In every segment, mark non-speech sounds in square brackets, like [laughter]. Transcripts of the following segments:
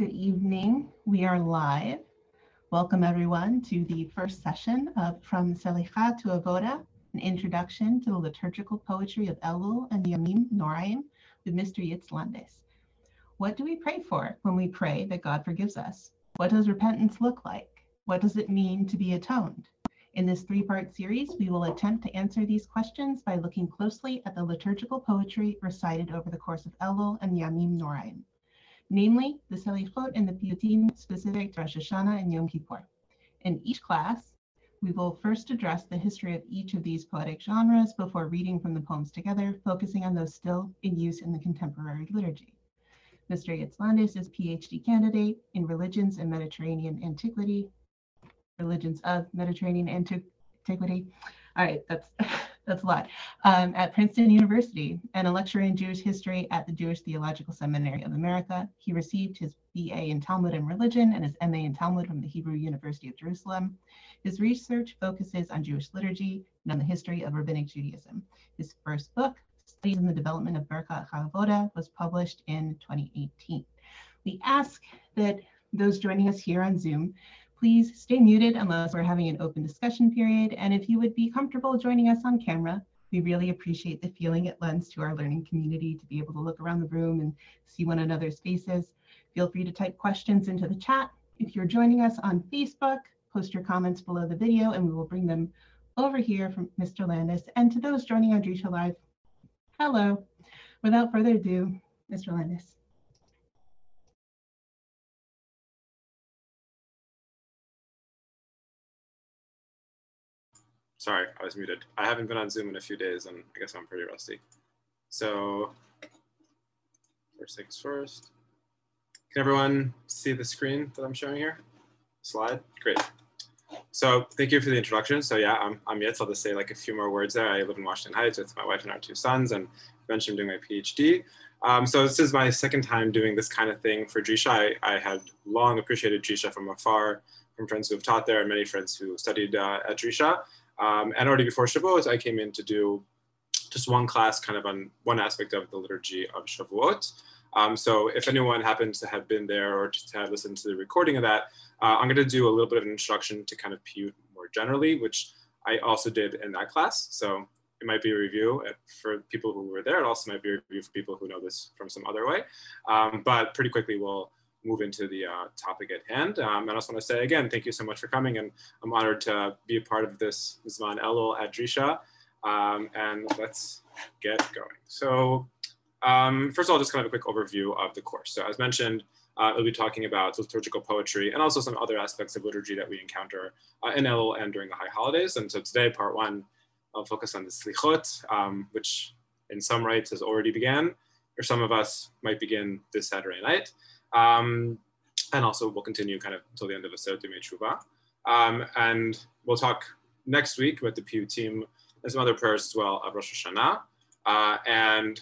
Good evening. We are live. Welcome everyone to the first session of From Selicha to Avoda, an introduction to the liturgical poetry of Elul and Yamim Noraim with Mr. Yitz Landes. What do we pray for when we pray that God forgives us? What does repentance look like? What does it mean to be atoned? In this three-part series, we will attempt to answer these questions by looking closely at the liturgical poetry recited over the course of Elul and Yamim Noraim namely the Selichot and the Piyutim specific to Rosh Hashanah and Yom Kippur. In each class, we will first address the history of each of these poetic genres before reading from the poems together, focusing on those still in use in the contemporary liturgy. Mr. Yitz Landes is PhD candidate in religions and Mediterranean antiquity, religions of Mediterranean antiquity. All right, that's [laughs] that's a lot, um, at Princeton University and a lecturer in Jewish history at the Jewish Theological Seminary of America. He received his BA in Talmud and Religion and his MA in Talmud from the Hebrew University of Jerusalem. His research focuses on Jewish liturgy and on the history of Rabbinic Judaism. His first book, Studies in the Development of Birkat Chavoda, was published in 2018. We ask that those joining us here on Zoom Please stay muted unless we're having an open discussion period. And if you would be comfortable joining us on camera, we really appreciate the feeling it lends to our learning community to be able to look around the room and see one another's faces. Feel free to type questions into the chat. If you're joining us on Facebook, post your comments below the video and we will bring them over here from Mr. Landes. And to those joining on Live, hello. Without further ado, Mr. Landes. Sorry, I was muted. I haven't been on Zoom in a few days and I guess I'm pretty rusty. So first things first. Can everyone see the screen that I'm showing here? Slide, great. So thank you for the introduction. So yeah, I'm, I'm Yitz. I'll just say like a few more words there. I live in Washington Heights with my wife and our two sons and eventually I'm doing my PhD. Um, so this is my second time doing this kind of thing for Drisha. I, I had long appreciated Drisha from afar, from friends who have taught there and many friends who studied uh, at Drisha. Um, and already before Shavuot, I came in to do just one class kind of on one aspect of the liturgy of Shavuot. Um, so if anyone happens to have been there or to have listened to the recording of that, uh, I'm going to do a little bit of an introduction to kind of Piyut more generally, which I also did in that class. So it might be a review for people who were there. It also might be a review for people who know this from some other way. Um, but pretty quickly, we'll move into the uh, topic at hand. Um, and I just want to say again, thank you so much for coming. And I'm honored to be a part of this Zman Elul at Drisha. Um, and let's get going. So um, first of all, just kind of a quick overview of the course. So as mentioned, uh, we'll be talking about liturgical poetry and also some other aspects of liturgy that we encounter uh, in Elul and during the high holidays. And so today, part one, I'll focus on the slichot, um, which in some rites has already began, or some of us might begin this Saturday night. Um, and also we'll continue kind of until the end of the Aseret Yemei Tshuva. Um, and we'll talk next week with the piyutim and some other prayers as well of Rosh Hashanah. Uh, and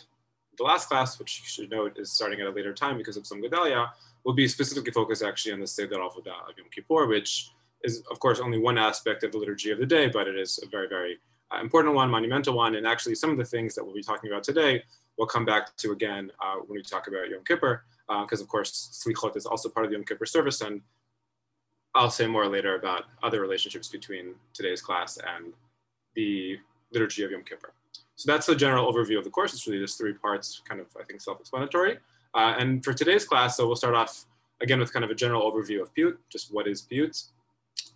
the last class, which you should note is starting at a later time because of Tzom Gedalia, will be specifically focused actually on the Seder Avodah of Yom Kippur, which is of course only one aspect of the liturgy of the day, but it is a very, very uh, important one, monumental one. And actually some of the things that we'll be talking about today, we'll come back to again uh, when we talk about Yom Kippur because uh, of course Slichot is also part of the Yom Kippur service, and I'll say more later about other relationships between today's class and the liturgy of Yom Kippur. So that's the general overview of the course. It's really just three parts, kind of I think self-explanatory. Uh, and for today's class, so we'll start off again with kind of a general overview of Piyut, just what is Piyut.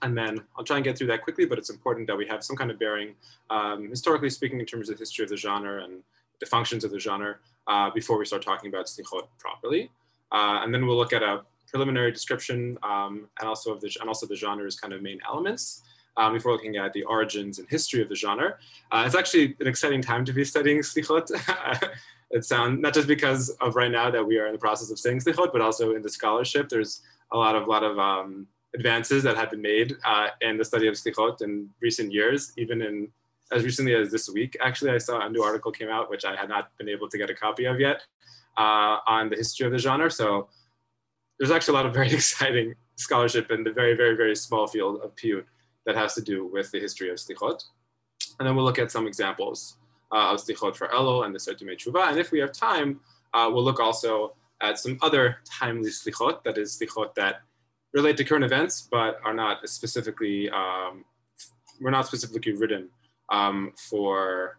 And then I'll try and get through that quickly, but it's important that we have some kind of bearing, um, historically speaking, in terms of the history of the genre and the functions of the genre uh, before we start talking about slichot properly. Uh, and then we'll look at a preliminary description um, and also of the and also the genre's kind of main elements um, before looking at the origins and history of the genre. Uh, it's actually an exciting time to be studying [laughs] slichot. [laughs] it sounds not just because of right now that we are in the process of studying slichot, but also in the scholarship. There's a lot of lot of um, advances that have been made uh, in the study of slichot in recent years, even in as recently as this week. Actually, I saw a new article came out, which I had not been able to get a copy of yet, uh, on the history of the genre. So there's actually a lot of very [laughs] exciting scholarship in the very, very, very small field of piyut that has to do with the history of slichot. And then we'll look at some examples uh, of slichot for Elul and the Aseret Yemei Tshuva. And if we have time, uh, we'll look also at some other timely slichot, that is slichot that relate to current events, but are not specifically, um, we're not specifically written um, for,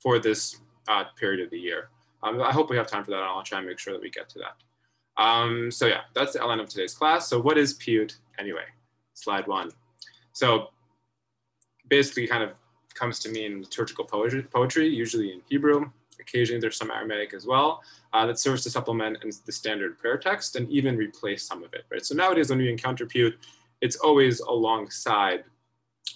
for this uh, period of the year. Um, I hope we have time for that, I'll try and make sure that we get to that. Um, so yeah, that's the outline of today's class. So what is piyut anyway? Slide one. So basically kind of comes to mean liturgical poetry, poetry usually in Hebrew. Occasionally there's some Aramaic as well uh, that serves to supplement the standard prayer text and even replace some of it, right? So nowadays when we encounter piyut, it's always alongside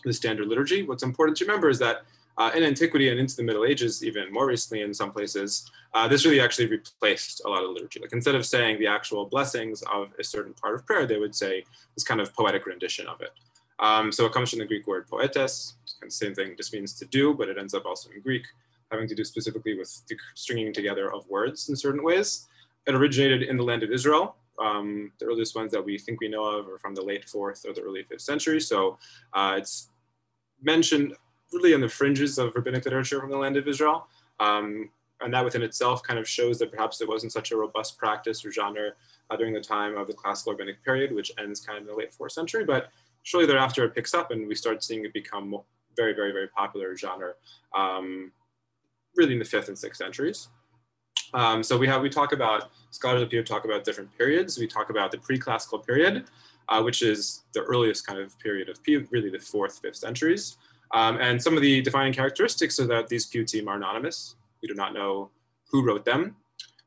the standard liturgy. What's important to remember is that uh, in antiquity and into the Middle Ages, even more recently in some places, uh, this really actually replaced a lot of liturgy. Like instead of saying the actual blessings of a certain part of prayer, they would say this kind of poetic rendition of it. Um, so it comes from the Greek word poetes, kind of same thing, just means to do, but it ends up also in Greek having to do specifically with the stringing together of words in certain ways. It originated in the land of Israel. Um, the earliest ones that we think we know of are from the late fourth or the early fifth century. So uh, it's mentioned really on the fringes of rabbinic literature from the land of Israel. Um, and that within itself kind of shows that perhaps it wasn't such a robust practice or genre uh, during the time of the classical rabbinic period, which ends kind of in the late fourth century. But shortly thereafter, it picks up and we start seeing it become very, very, very popular genre. Um, really in the fifth and sixth centuries. Um, so we have we talk about scholars up here talk about different periods. We talk about the pre-classical period, uh, which is the earliest kind of period of really the fourth, fifth centuries. Um, and some of the defining characteristics are that these piyutim are anonymous. We do not know who wrote them.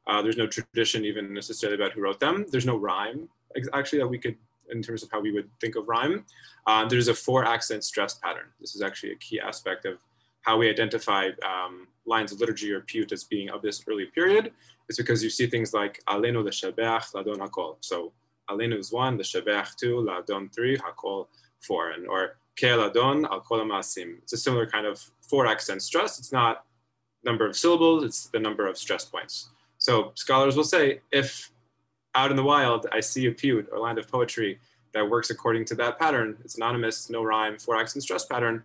Uh, there's no tradition even necessarily about who wrote them. There's no rhyme actually that we could, in terms of how we would think of rhyme. Uh, there's a four accent stress pattern. This is actually a key aspect of how we identify um, lines of liturgy or piyut as being of this early period It's because you see things like Alenu l'shabeach ladon hakol. So Alenu is one, l'shabeach two, ladon three, hakol four, and or ke ladon al kol amasim. It's a similar kind of four accent stress. It's not number of syllables, it's the number of stress points. So scholars will say, if out in the wild I see a piyut or line of poetry that works according to that pattern, it's anonymous, no rhyme, four accent stress pattern,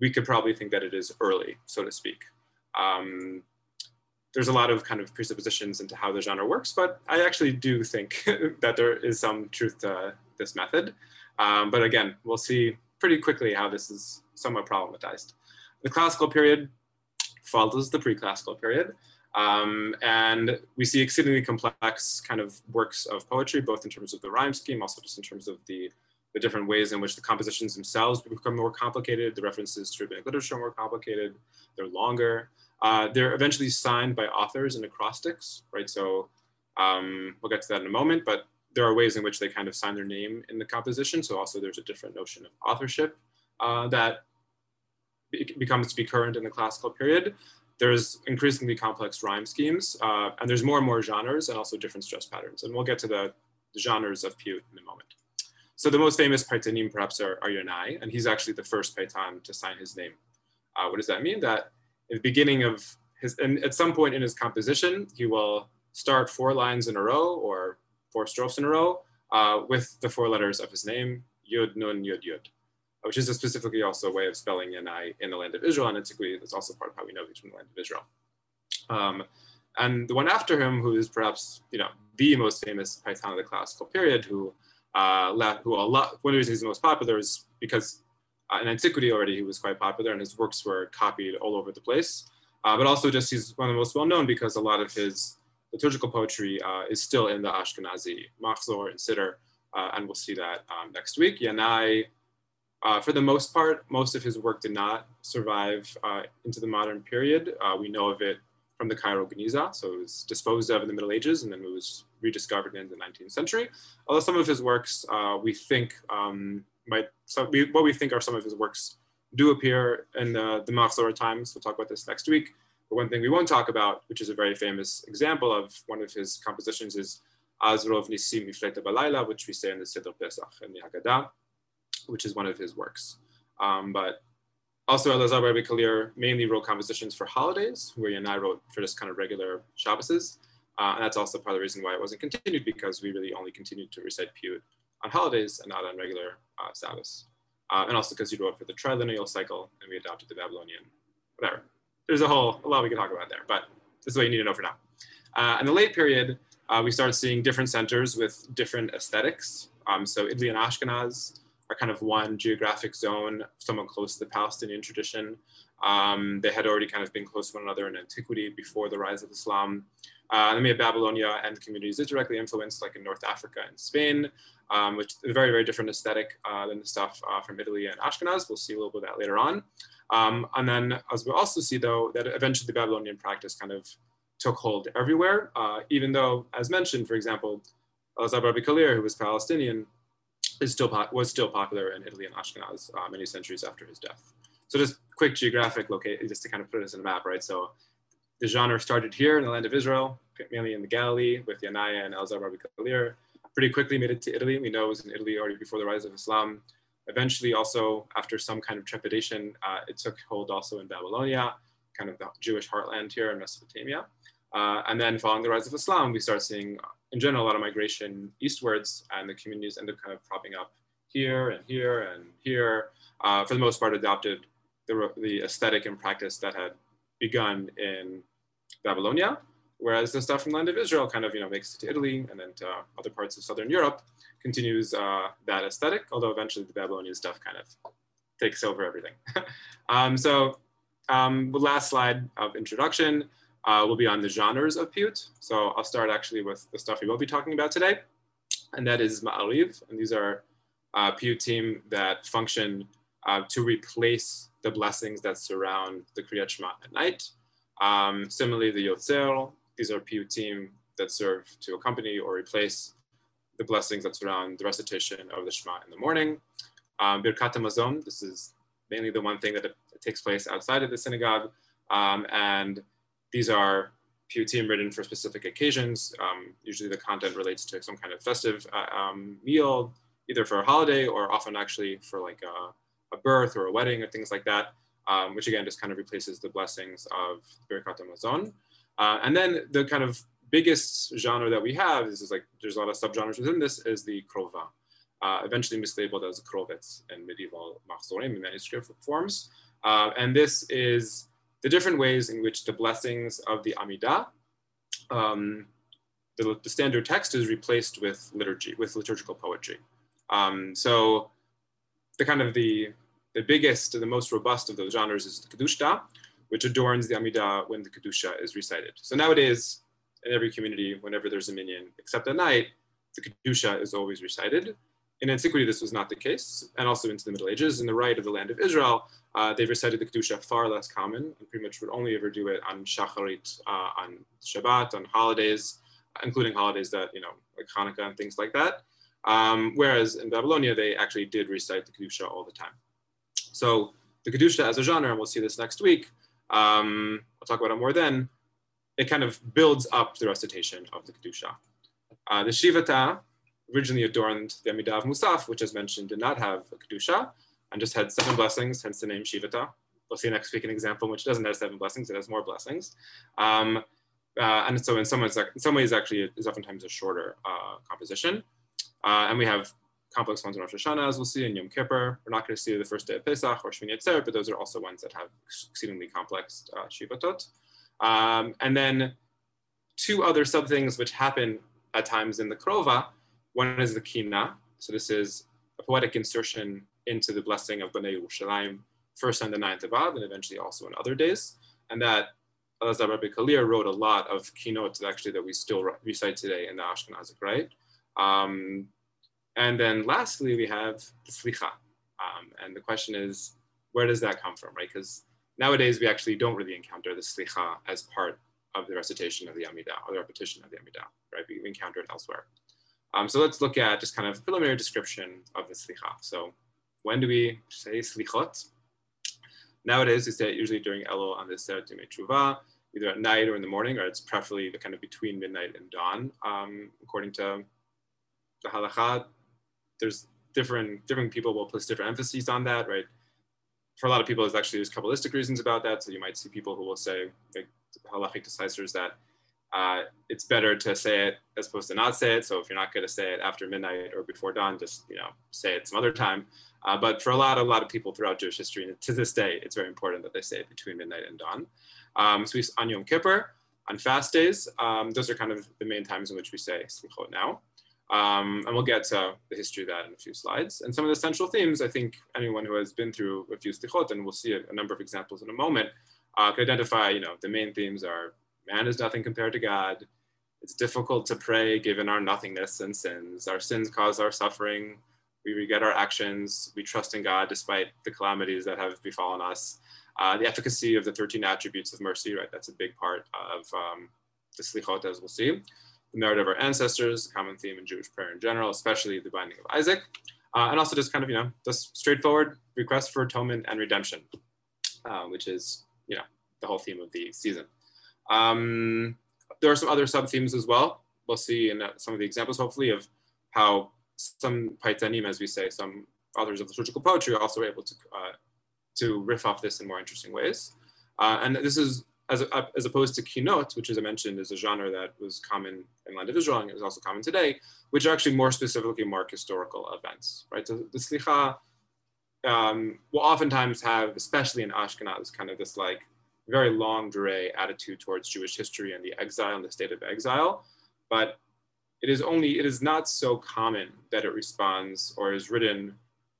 we could probably think that it is early, so to speak. Um, there's a lot of kind of presuppositions into how the genre works, but I actually do think [laughs] that there is some truth to this method. Um, but again, we'll see pretty quickly how this is somewhat problematized. The classical period follows the pre-classical period. Um, and we see exceedingly complex kind of works of poetry, both in terms of the rhyme scheme, also just in terms of the the different ways in which the compositions themselves become more complicated, the references to rabbinic literature are more complicated, they're longer. Uh, they're eventually signed by authors in acrostics, right? So um, we'll get to that in a moment, but there are ways in which they kind of sign their name in the composition. So also there's a different notion of authorship uh, that be becomes to be current in the classical period. There's increasingly complex rhyme schemes, uh, and there's more and more genres and also different stress patterns. And we'll get to the, genres of piyut in a moment. So the most famous Paitanim perhaps are, are Yonai, and he's actually the first Paitan to sign his name. Uh, what does that mean? That in the beginning of his, and at some point in his composition, he will start four lines in a row or four strophes in a row uh, with the four letters of his name, Yud, Nun, Yud, Yud, which is a specifically also a way of spelling Yonai in the land of Israel. And antiquity, that's also part of how we know he's from the land of Israel. Um, and the one after him, who is perhaps, you know, the most famous Paitan of the classical period, who uh, who a lot, one of the reasons he's most popular is because uh, in antiquity already he was quite popular and his works were copied all over the place. Uh, but also just he's one of the most well known because a lot of his liturgical poetry uh, is still in the Ashkenazi Machzor and Siddur, uh, and we'll see that um, next week. Yonai, uh, for the most part, most of his work did not survive into the modern period. we know of it from the Cairo Geniza, so it was disposed of in the Middle Ages and then it was rediscovered in the 19th century. Although some of his works we think um, might, so we, what we think are some of his works do appear in the, the times. We'll talk about this next week. But one thing we won't talk about, which is a very famous example of one of his compositions is Azrov Nisim Mifleta Balayla, which we say in the Siddur Pesach and the Haggadah, which is one of his works. Um, but also, Elazar Rabbi Kalir mainly wrote compositions for holidays, where Yanai wrote for just kind of regular Shabbases. Uh, and that's also part of the reason why it wasn't continued because we really only continued to recite Piyut on holidays and not on regular uh, Sabbaths. Uh, and also because you wrote for the triennial cycle and we adopted the Babylonian, whatever. There's a whole, a lot we can talk about there, but this is what you need to know for now. Uh, in the late period, uh, we start seeing different centers with different aesthetics. Um, so Italy and Ashkenaz are kind of one geographic zone, somewhat close to the Palestinian tradition. Um, they had already kind of been close to one another in antiquity before the rise of Islam. Uh, then we have Babylonia and communities that directly influenced, like in North Africa and Spain, um, which is a very, very different aesthetic uh, than the stuff uh, from Italy and Ashkenaz. We'll see a little bit of that later on. Um, and then as we'll also see though, that eventually the Babylonian practice kind of took hold everywhere, uh, even though, as mentioned, for example, Elazar Rabbi Kalir, who was Palestinian, is still was still popular in Italy and Ashkenaz uh, many centuries after his death. So just quick geographic location, just to kind of put us in a map, right? So the genre started here in the land of Israel, mainly in the Galilee with Yanai and Elazar Rabbi Kalir. Pretty quickly made it to Italy. We know it was in Italy already before the rise of Islam. Eventually also, after some kind of trepidation, uh, it took hold also in Babylonia, kind of the Jewish heartland here in Mesopotamia. Uh, and then following the rise of Islam, we start seeing, in general, a lot of migration eastwards, and the communities end up kind of propping up here and here and here. Uh, for the most part, adopted the, the aesthetic and practice that had begun in Babylonia, whereas the stuff from the land of Israel kind of you know makes it to Italy and then to other parts of southern Europe, continues uh, that aesthetic, although eventually the Babylonian stuff kind of takes over everything. [laughs] um, so um, the last slide of introduction uh, will be on the genres of Piyut. So I'll start actually with the stuff we will be talking about today, and that is Ma'ariv, and these are uh, Piyutim that function uh, to replace the blessings that surround the Kriyat Shema at night. Um, similarly, the Yotzer, these are Piyutim that serve to accompany or replace the blessings that surround the recitation of the Shema in the morning. Um, Birkat Hamazon, this is mainly the one thing that, takes place outside of the synagogue. Um, and these are Piyutim written for specific occasions. Um, usually the content relates to some kind of festive uh, um, meal, either for a holiday or often actually for like a, a birth or a wedding or things like that, um, which again just kind of replaces the blessings of Birkat Hamazon. Uh, and then the kind of biggest genre that we have is, is like there's a lot of subgenres within this is the krova, uh, eventually mislabeled as krovets in medieval machzorim manuscript forms. Uh, and this is the different ways in which the blessings of the Amidah, um, the, the, standard text is replaced with liturgy, with liturgical poetry. Um, so the kind of the, the biggest, the most robust of those genres is the Kedusha, which adorns the Amidah when the Kedusha is recited. So nowadays, in every community, whenever there's a minyan, except at night, the Kedusha is always recited. In antiquity, this was not the case, and also into the Middle Ages. In the rite of the land of Israel, uh, they've recited the Kedusha far less common, and pretty much would only ever do it on Shacharit, uh, on Shabbat, on holidays, including holidays that, you know, like Hanukkah and things like that. Um, whereas in Babylonia, they actually did recite the Kedusha all the time. So the Kedusha as a genre, and we'll see this next week, um, I'll talk about it more then, it kind of builds up the recitation of the Kedusha. Uh, the Shivata, originally adorned the Amidah of Musaf, which as mentioned did not have a Kedusha and just had seven blessings, hence the name Shivata. We'll see next week an example which doesn't have seven blessings, it has more blessings. Um, uh, and so in some, ways, in some ways actually is oftentimes a shorter uh, composition. Uh, and we have complex ones in Rosh Hashanah, as we'll see in Yom Kippur. We're not going to see the first day of Pesach or Shmini Atzer, but those are also ones that have exceedingly complex uh, Shivatot. Um, and then two other sub things which happen at times in the Krova one is the kina. So this is a poetic insertion into the blessing of Bnei Yerushalayim, first on the ninth of Av, and eventually also on other days. And that Elazar Rabbi Kalir wrote a lot of kinot actually that we still recite today in the Ashkenazic, right? Um, and then lastly, we have the slicha. Um, and the question is, where does that come from, right? Because nowadays we actually don't really encounter the slicha as part of the recitation of the Amidah or the repetition of the Amidah, right? We, encounter it elsewhere. Um, so let's look at just kind of preliminary description of the slicha. So when do we say slichot? Nowadays, we say it usually during Elul on the Seret Tshuva, either at night or in the morning, or it's preferably the kind of between midnight and dawn. Um, according to the halacha, there's different different people will place different emphases on that, right? For a lot of people, there's actually there's kabbalistic reasons about that. So you might see people who will say, like halachic decisors, that uh, it's better to say it as opposed to not say it. So if you're not going to say it after midnight or before dawn, just you know say it some other time. Uh, but for a lot, a lot of people throughout Jewish history, and to this day, it's very important that they say it between midnight and dawn. Um, so we, on Yom Kippur, On fast days, um, those are kind of the main times in which we say slichot now. Um, and we'll get to the history of that in a few slides. And some of the central themes, I think anyone who has been through a few slichot, and we'll see a, a number of examples in a moment, uh, can identify, you know, the main themes are man is nothing compared to God. It's difficult to pray given our nothingness and sins. Our sins cause our suffering. We regret our actions. We trust in God despite the calamities that have befallen us. Uh, the efficacy of the 13 attributes of mercy, right? That's a big part of um, the slichot, as we'll see the merit of our ancestors, a common theme in Jewish prayer in general, especially the binding of Isaac, uh, and also just kind of, you know, just straightforward request for atonement and redemption, uh, which is, you know, the whole theme of the season. Um, there are some other sub themes as well. We'll see in uh, some of the examples, hopefully, of how some paitanim, as we say, some authors of liturgical poetry are also able to, uh, to riff off this in more interesting ways. Uh, and this is as, as opposed to kinot, which as I mentioned is a genre that was common in land of Israel and is also common today, which actually more specifically mark historical events, right? So the slicha um, will oftentimes have, especially in Ashkenaz, kind of this like very longue durée attitude towards Jewish history and the exile and the state of exile, but it is only, it is not so common that it responds or is written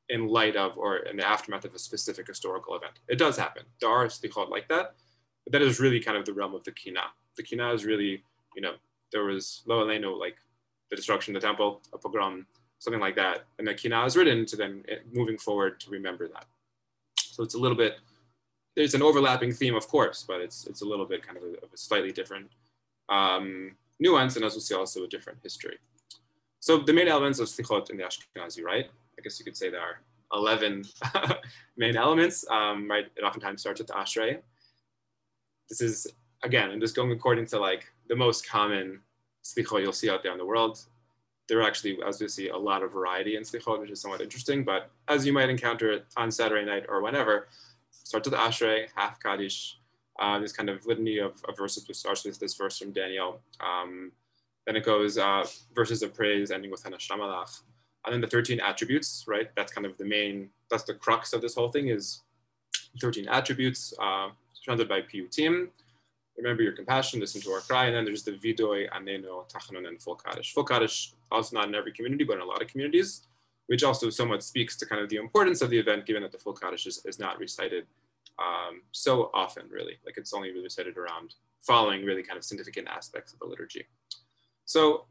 in light of or in the aftermath of a specific historical event. It does happen. There are slichot like that, but that is really kind of the realm of the kina. The kina is really, you know, there was lo aleinu, like the destruction of the temple, a pogrom, something like that. And the kina is written to then eh, moving forward to remember that. So it's a little bit, there's an overlapping theme, of course, but it's it's a little bit kind of a, of a slightly different um, nuance, and as we'll see, also a different history. So the main elements of slichot in the Ashkenazi, right? I guess you could say there are 11 [laughs] main elements, um, right? It oftentimes starts with the ashrei this is again, I'm just going according to like the most common slichot you'll see out there in the world. There are actually, as we see, a lot of variety in slichot, which is somewhat interesting. But as you might encounter it on Saturday night or whenever, starts with Ashrei, half Kaddish, uh, this kind of litany of, of, verses, which starts with this verse from Daniel. Um, then it goes uh, verses of praise ending with hanashamalach And then the 13 attributes, right? That's kind of the main, that's the crux of this whole thing is 13 attributes. Uh, surrounded by piyutim. Remember your compassion, listen to our cry. And then there's the vidoy, aneno, tachanun, and full kaddish. Full kaddish, also not in every community, but in a lot of communities, which also somewhat speaks to kind of the importance of the event, given that the full kaddish is, is not recited um, so often, really. Like it's only really recited around following really kind of significant aspects of the liturgy. So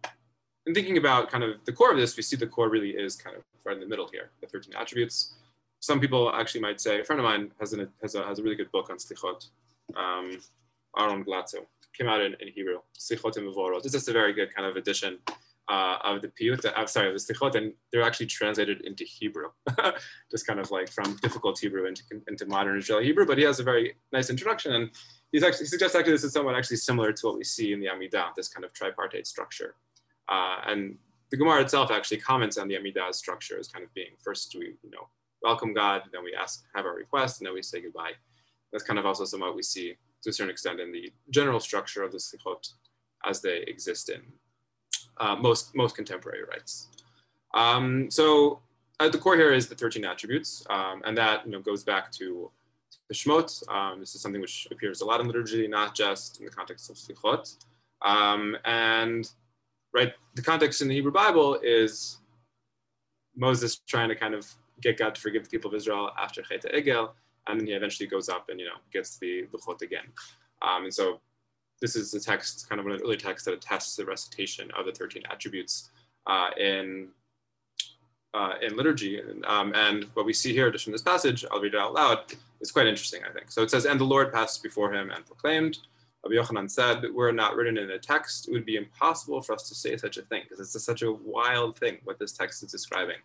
in thinking about kind of the core of this, we see the core really is kind of right in the middle here, the 13 attributes some people actually might say, a friend of mine has, an, has, a, has a really good book on slichot, um, Aaron Glatzo, came out in, in Hebrew, Slichot and Mevorot. This is a very good kind of edition uh, of the piyut, I'm uh, sorry, the slichot, and they're actually translated into Hebrew, [laughs] just kind of like from difficult Hebrew into, into modern Israeli Hebrew, but he has a very nice introduction. And he's actually, he suggests actually this is somewhat actually similar to what we see in the Amidah, this kind of tripartite structure. Uh, and the Gemara itself actually comments on the Amidah structure as kind of being first we, you know, welcome God, then we ask, have our request, and then we say goodbye. That's kind of also somewhat we see to a certain extent in the general structure of the slichot as they exist in uh, most, most contemporary rites. Um, so at the core here is the 13 attributes, um, and that you know, goes back to the Shemot. Um, this is something which appears a lot in liturgy, not just in the context of slichot. Um, and right, the context in the Hebrew Bible is Moses trying to kind of get God to forgive the people of Israel after Chet Egel, and then he eventually goes up and you know gets the Luchot again. Um, and so this is the text, kind of one of the early texts that attests the recitation of the 13 attributes uh, in uh, in liturgy. And, um, and what we see here, just from this passage, I'll read it out loud, is quite interesting, I think. So it says, And the Lord passed before him and proclaimed, Rabbi Yochanan said, were it not written in a text, it would be impossible for us to say such a thing, because it's a, such a wild thing what this text is describing.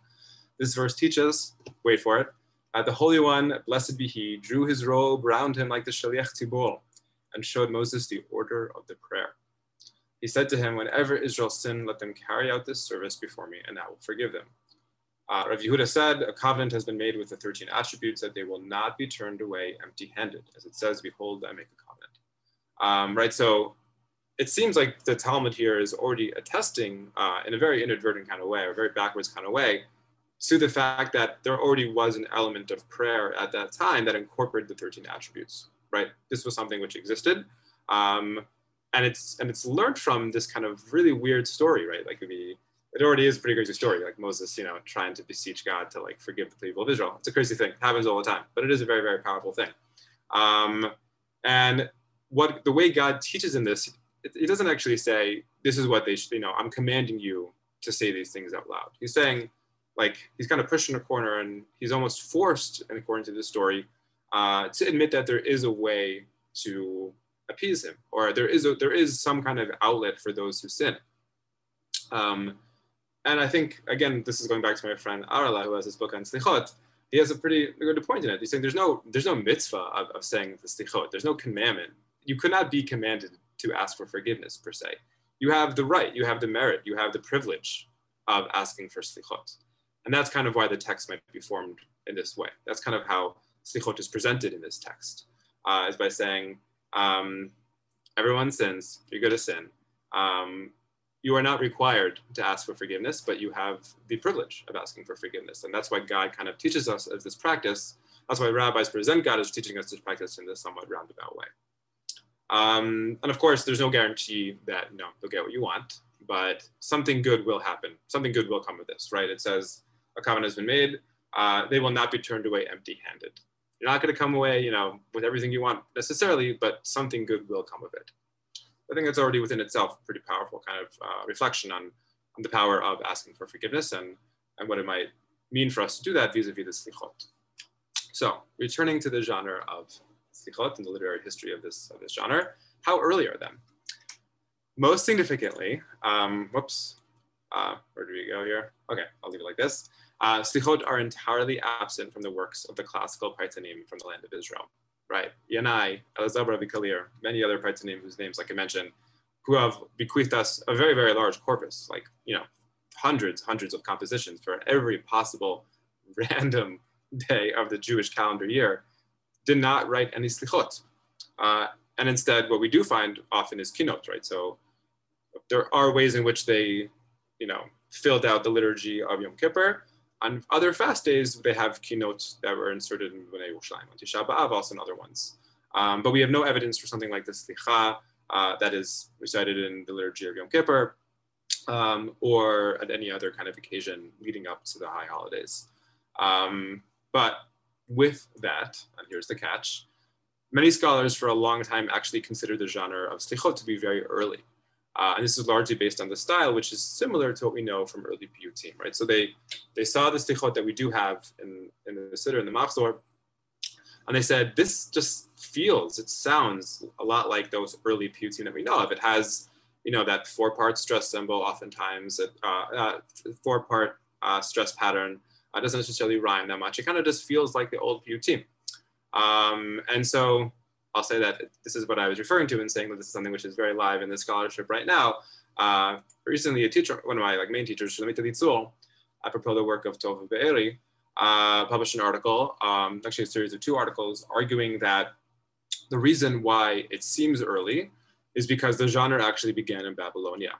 This verse teaches, wait for it, uh, the Holy One, blessed be He, drew his robe round him like the Shaliach Tzibor and showed Moses the order of the prayer. He said to him, Whenever Israel sin, let them carry out this service before me, and I will forgive them. Uh, Rav Yehuda said, A covenant has been made with the 13 attributes that they will not be turned away empty handed. As it says, Behold, I make a covenant. Um, right? So it seems like the Talmud here is already attesting uh, in a very inadvertent kind of way, or very backwards kind of way, to the fact that there already was an element of prayer at that time that incorporated the 13 attributes, right? This was something which existed. Um, and it's and it's learned from this kind of really weird story, right? Like be, it already is a pretty crazy story, like Moses, you know, trying to beseech God to like forgive the people of Israel. It's a crazy thing. It happens all the time, but it is a very very powerful thing. Um, and what the way God teaches in this, it, it doesn't actually say this is what they should. You know, I'm commanding you to say these things out loud. He's saying like he's kind of pushed in a corner and he's almost forced, and according to this story, uh, to admit that there is a way to appease him, or there is a, there is some kind of outlet for those who sin. Um, and I think again, this is going back to my friend Arala, who has this book on slichot. He has a pretty good point in it. He's saying there's no there's no mitzvah of, of saying the slichot. There's no commandment. You could not be commanded to ask for forgiveness per se. You have the right, you have the merit, you have the privilege of asking for slichot. And that's kind of why the text might be formed in this way. That's kind of how slichot is presented in this text, uh, is by saying, um, everyone sins, you're going to sin. Um, you are not required to ask for forgiveness, but you have the privilege of asking for forgiveness. And that's why God kind of teaches us as this practice. That's why rabbis present God as teaching us this practice in this somewhat roundabout way. Um, and of course, there's no guarantee that know, you'll get what you want, but something good will happen. Something good will come of this, right? It says a covenant has been made. Uh, they will not be turned away empty-handed. You're not going to come away, you know, with everything you want necessarily, but something good will come of it. I think that's already within itself a pretty powerful kind of uh, reflection on, on the power of asking for forgiveness and, and what it might mean for us to do that vis-a-vis the slichot. So returning to the genre of slichot and the literary history of this, of this genre, how early are them? Most significantly, um, whoops, uh, where do we go here? Okay, I'll leave it like this. Uh, slichot are entirely absent from the works of the classical Paitanim from the land of Israel, right? Yanai, Elazar Vikalir, many other Paitanim whose names, like I mentioned, who have bequeathed us a very, very large corpus, like, you know, hundreds, hundreds of compositions for every possible [laughs] random day of the Jewish calendar year, did not write any slichot. Uh, and instead, what we do find often is kinot, right? So there are ways in which they, you know, filled out the liturgy of Yom Kippur, on other fast days, they have kinot that were inserted in Bnei Yerushalayim, on Tisha B'Av, also in other ones. Um, but we have no evidence for something like the Slicha uh, that is recited in the liturgy of Yom Kippur um, or at any other kind of occasion leading up to the high holidays. Um, but with that, and here's the catch, many scholars for a long time actually considered the genre of slichot to be very early. Uh, and this is largely based on the style, which is similar to what we know from early piyutim, right? So they they saw the slichot that we do have in, in the Siddur, in the Machzor, and they said, this just feels, it sounds a lot like those early piyutim that we know of. It has, you know, that four-part stress symbol oftentimes, uh, uh, four-part uh, stress pattern. It doesn't necessarily rhyme that much. It kind of just feels like the old piyutim. Um, and so I'll say that this is what I was referring to in saying that this is something which is very live in the scholarship right now. Uh, recently, a teacher, one of my like main teachers, Shulamit Elizur, apropos the work of Tov Be'eri, uh, published an article, um, actually a series of two articles, arguing that the reason why it seems early is because the genre actually began in Babylonia.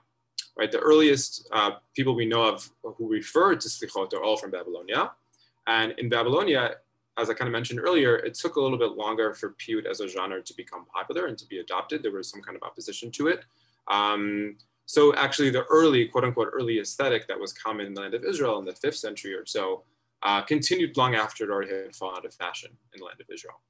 Right, the earliest uh, people we know of who refer to slichot are all from Babylonia, and in Babylonia, as I kind of mentioned earlier, it took a little bit longer for Piyut as a genre to become popular and to be adopted. There was some kind of opposition to it. Um, so actually the early, quote unquote, early aesthetic that was common in the land of Israel in the fifth century or so uh, continued long after it already had fallen out of fashion in the land of Israel.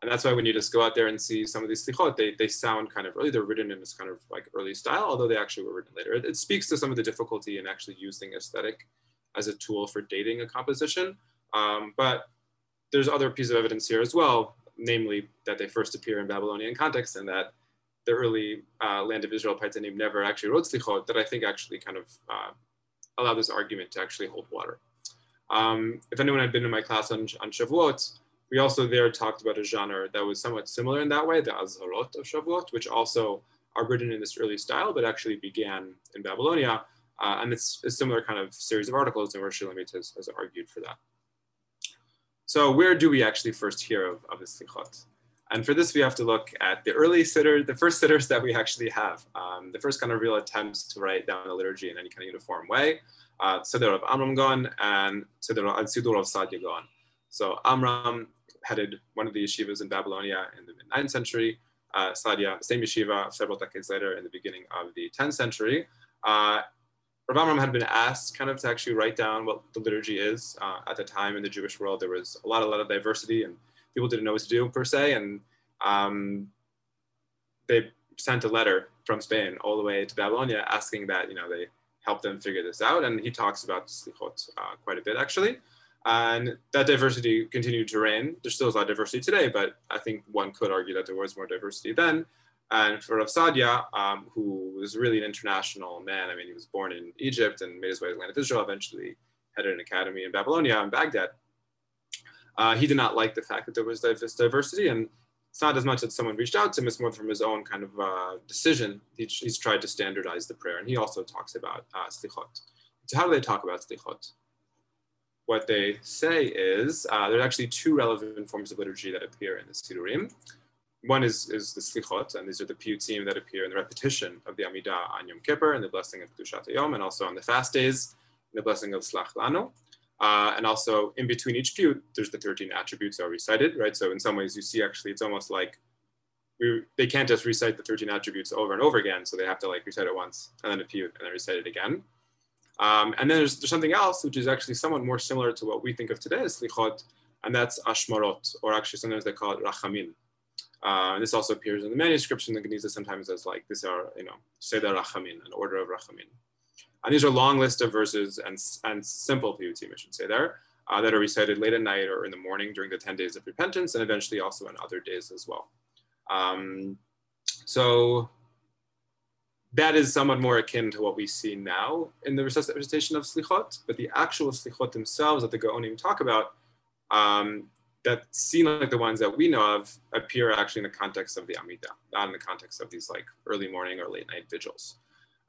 And that's why when you just go out there and see some of these slichot, they, they sound kind of early. They're written in this kind of like early style, although they actually were written later. It, it speaks to some of the difficulty in actually using aesthetic as a tool for dating a composition. Um, but there's other pieces of evidence here as well, namely that they first appear in Babylonian context and that the early uh, land of Israel Paitanim never actually wrote slichot that I think actually kind of uh, allow this argument to actually hold water. Um, if anyone had been in my class on, on Shavuot, we also there talked about a genre that was somewhat similar in that way, the Azharot of Shavuot, which also are written in this early style, but actually began in Babylonia. Uh, and it's a similar kind of series of articles, and Shulamit has, has argued for that. So where do we actually first hear of, of the slichot? And for this, we have to look at the early siddur, the first siddurs that we actually have, um, the first kind of real attempts to write down the liturgy in any kind of uniform way. Uh, Siddur of Amram Gaon and Siddur, and Siddur of Sadia Gaon. So Amram headed one of the yeshivas in Babylonia in the mid 9th century. uh, Sadia, same yeshiva, several decades later in the beginning of the 10th century. Uh, Rav Amram had been asked kind of to actually write down what the liturgy is. Uh, at the time in the Jewish world, there was a lot, a lot of diversity and people didn't know what to do per se. And um, they sent a letter from Spain all the way to Babylonia asking that, you know, they help them figure this out. And he talks about slichot uh, quite a bit actually. And that diversity continued to reign. There's still a lot of diversity today, but I think one could argue that there was more diversity then. And for Rav Sadia, um, who was really an international man, I mean, he was born in Egypt and made his way to the land of Israel, eventually headed an academy in Babylonia in Baghdad. Uh, he did not like the fact that there was diversity, and it's not as much that someone reached out to him, it's more from his own kind of uh, decision. He, he's tried to standardize the prayer, and he also talks about uh, slichot. So how do they talk about slichot? What they say is uh, there's actually two relevant forms of liturgy that appear in the Sidurim. One is, is the slichot, and these are the piyutim that appear in the repetition of the Amidah on Yom Kippur and the blessing of Kedushat Yom, and also on the fast days, the blessing of Slach Lano. Uh, and also in between each piyut, there's the 13 attributes are recited, right? So in some ways you see actually it's almost like we, they can't just recite the 13 attributes over and over again. So they have to like recite it once and then a piyut and then recite it again. Um, and then there's, there's something else, which is actually somewhat more similar to what we think of today as slichot, and that's ashmarot, or actually sometimes they call it rachamin. Uh, and this also appears in the manuscripts in the Geniza sometimes as like, these are, you know, Seder Rachamin, an order of Rachamin. And these are long list of verses and, and simple piyutim, I should say there, uh, that are recited late at night or in the morning during the 10 days of repentance and eventually also on other days as well. Um, so that is somewhat more akin to what we see now in the recitation of slichot, but the actual slichot themselves that the Gaonim talk about um, that seem like the ones that we know of appear actually in the context of the Amida, not in the context of these like early morning or late night vigils.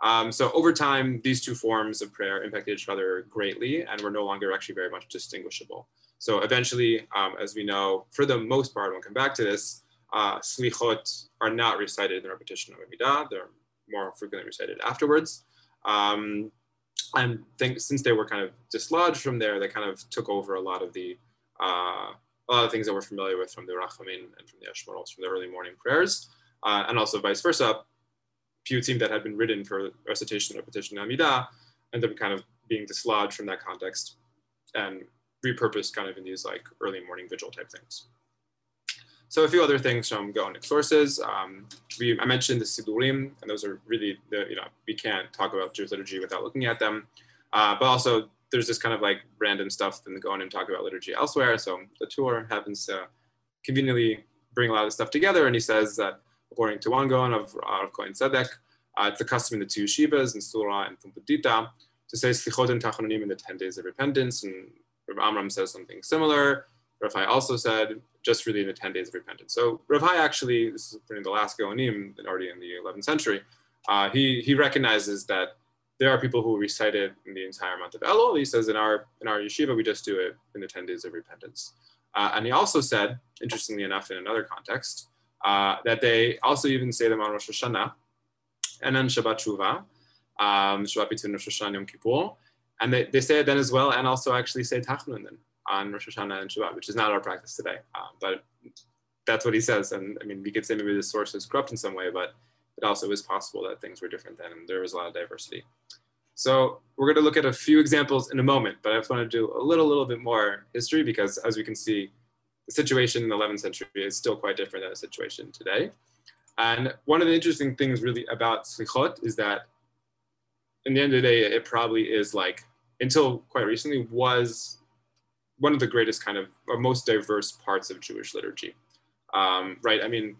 Um, so over time, these two forms of prayer impacted each other greatly and were no longer actually very much distinguishable. So eventually, um, as we know, for the most part, we'll come back to this, uh, slichot are not recited in the repetition of Amidah. They're more frequently recited afterwards. Um, and think since they were kind of dislodged from there, they kind of took over a lot of the uh, a lot of things that we're familiar with from the Rachamin and from the Ashmarot, from the early morning prayers, uh, and also vice versa piyutim that had been written for recitation or repetition Amidah end up kind of being dislodged from that context and repurposed kind of in these like early morning vigil type things. So a few other things from Gaonic sources. Um, we, I mentioned the Sidurim, and those are really, the, you know, we can't talk about Jewish liturgy without looking at them. Uh, but also there's this kind of like random stuff in the Gaonim talk about liturgy elsewhere. So the Tur happens to conveniently bring a lot of stuff together. And he says that according to one Gaon of Rav Kohen Tzedek, uh, it's the custom in the two yeshivas, in Sura and Pumbedita, to say Slichot and Tachanunim in the 10 days of repentance. And Rav Amram says something similar. Rav Hai also said, just really in the 10 days of repentance. So Rav Hai actually, this is during the last Gaonim, already in the 11th century, uh, he, he recognizes that there are people who recite it in the entire month of Elul. He says in our, in our yeshiva, we just do it in the 10 days of repentance. Uh, and he also said, interestingly enough, in another context, uh, that they also even say them on Rosh Hashanah and then Shabbat Shuvah, um, Shabbat between Rosh Hashanah and Yom Kippur. And they, they say it then as well, and also actually say Tachnun then on Rosh Hashanah and Shabbat, which is not our practice today. Uh, but that's what he says. And I mean, we could say maybe the source is corrupt in some way, but it also is possible that things were different then and there was a lot of diversity. So we're going to look at a few examples in a moment, but I just want to do a little, little bit more history because as we can see, the situation in the 11th century is still quite different than the situation today. And one of the interesting things really about slichot is that in the end of the day, it probably is like, until quite recently, was one of the greatest kind of, or most diverse parts of Jewish liturgy, um, right? I mean,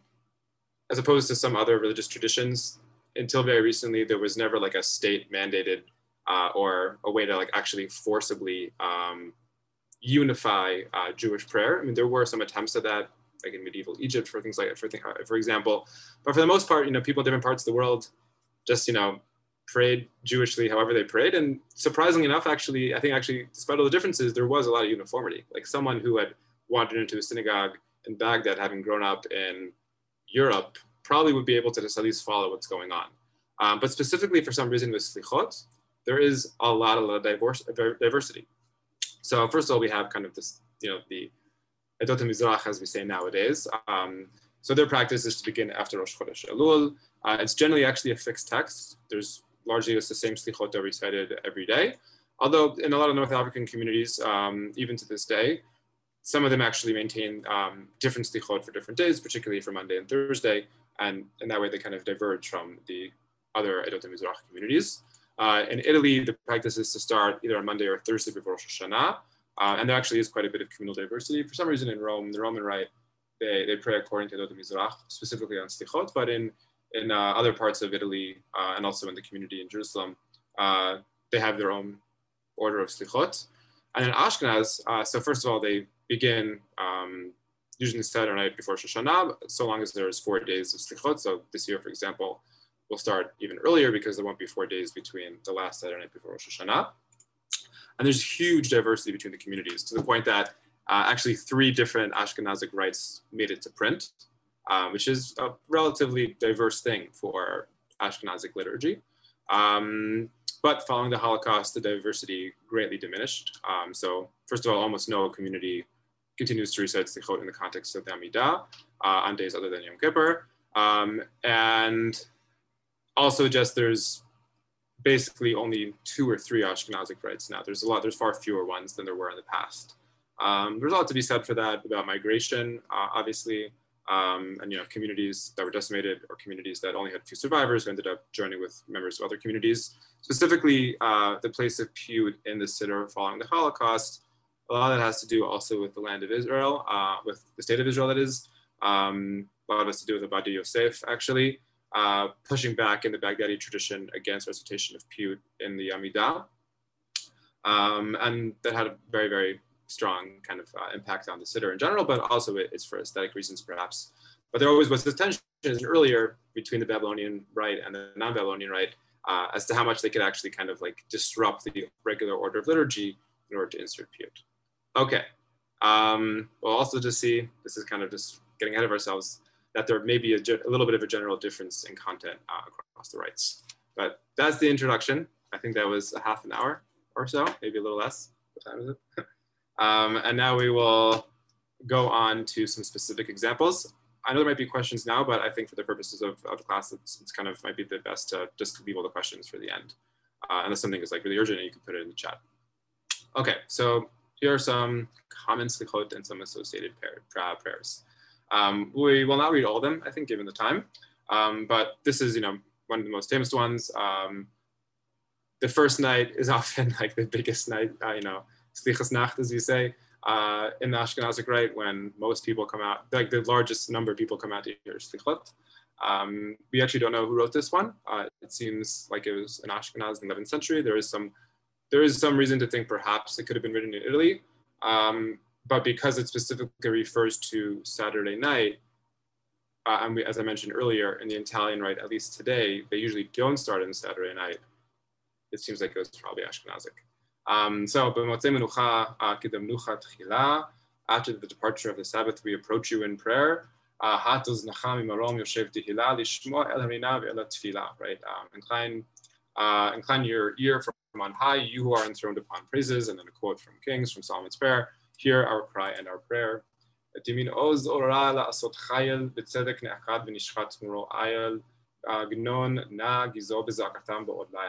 as opposed to some other religious traditions, until very recently, there was never like a state mandated uh, or a way to like actually forcibly um, unify uh, Jewish prayer. I mean, there were some attempts at that, like in medieval Egypt, for things like, for, uh, for example. But for the most part, you know, people in different parts of the world just, you know, prayed Jewishly however they prayed. And surprisingly enough, actually, I think actually, despite all the differences, there was a lot of uniformity. Like someone who had wandered into a synagogue in Baghdad, having grown up in Europe, probably would be able to just at least follow what's going on. Um, but specifically for some reason with slichot, there is a lot, a lot of diversity. So first of all, we have kind of this, you know, the Edot Mizrach, as we say nowadays. Um, So their practice is to begin after Rosh Chodesh Elul. Uh, it's generally actually a fixed text. There's largely it's the same slichot that recited every day. Although in a lot of North African communities, um, even to this day, some of them actually maintain um, different slichot for different days, particularly for Monday and Thursday. And in that way, they kind of diverge from the other Edot Mizrach communities. Uh, in Italy, the practice is to start either on Monday or Thursday before Rosh Hashanah. Uh, and there actually is quite a bit of communal diversity. For some reason in Rome, the Roman Rite, they, they pray according to Edot Mizrach, specifically on Slichot, but in, in uh, other parts of Italy uh, and also in the community in Jerusalem, uh, they have their own order of Slichot. And in Ashkenaz, uh, so first of all, they begin um, usually Saturday night before Rosh Hashanah, so long as there's four days of Slichot. So this year, for example, we'll start even earlier because there won't be four days between the last Saturday night before Rosh Hashanah. And there's huge diversity between the communities to the point that uh, actually three different Ashkenazic rites made it to print, uh, which is a relatively diverse thing for Ashkenazic liturgy. Um, but following the Holocaust, the diversity greatly diminished. Um, so first of all, almost no community continues to recite Slichot in the context of the Amidah uh, on days other than Yom Kippur. Um, and also just there's basically only two or three Ashkenazic rites now. There's a lot, there's far fewer ones than there were in the past. Um, there's a lot to be said for that about migration, uh, obviously, um, and you know communities that were decimated or communities that only had few survivors who ended up joining with members of other communities. Specifically, uh, the place of Piyut in the Siddur following the Holocaust. A lot of that has to do also with the land of Israel, uh, with the state of Israel, that is. Um, a lot of it has to do with Ovadia Yosef, actually uh, pushing back in the Baghdadi tradition against recitation of Piyut in the Amidah. Um, and that had a very, very strong kind of uh, impact on the Siddur in general, but also it, it's for aesthetic reasons perhaps. But there always was this tension earlier between the Babylonian rite and the non-Babylonian rite uh, as to how much they could actually kind of like disrupt the regular order of liturgy in order to insert Piyut. Okay. Um, well, also to see, this is kind of just getting ahead of ourselves that there may be a, a little bit of a general difference in content uh, across the rites. But that's the introduction. I think that was a half an hour or so, maybe a little less. What time is it? [laughs] um, and now we will go on to some specific examples. I know there might be questions now, but I think for the purposes of, of the class, it's, it's kind of might be the best to just leave all the questions for the end. Uh, unless something is like really urgent, you can put it in the chat. Okay, so here are some common slichot and some associated prayer, prayers. Um, we will not read all of them, I think, given the time. Um, but this is, you know, one of the most famous ones. Um, the first night is [laughs] often like the biggest night, uh, you know, Slichas Nacht, as you say, uh, in the Ashkenazic rite, when most people come out, like the largest number of people come out to hear Slichot. Um, we actually don't know who wrote this one. Uh, it seems like it was an Ashkenaz in the 11th century. There is some, there is some reason to think perhaps it could have been written in Italy. Um, but because it specifically refers to Saturday night, uh, and we, as I mentioned earlier, in the Italian rite, at least today, they usually don't start on Saturday night. It seems like it was probably Ashkenazic. Um, so, uh, after the departure of the Sabbath, we approach you in prayer. Uh, right? Um, incline, uh, incline your ear from on high, you who are enthroned upon praises. And then a quote from Kings, from Solomon's prayer hear our cry and our prayer.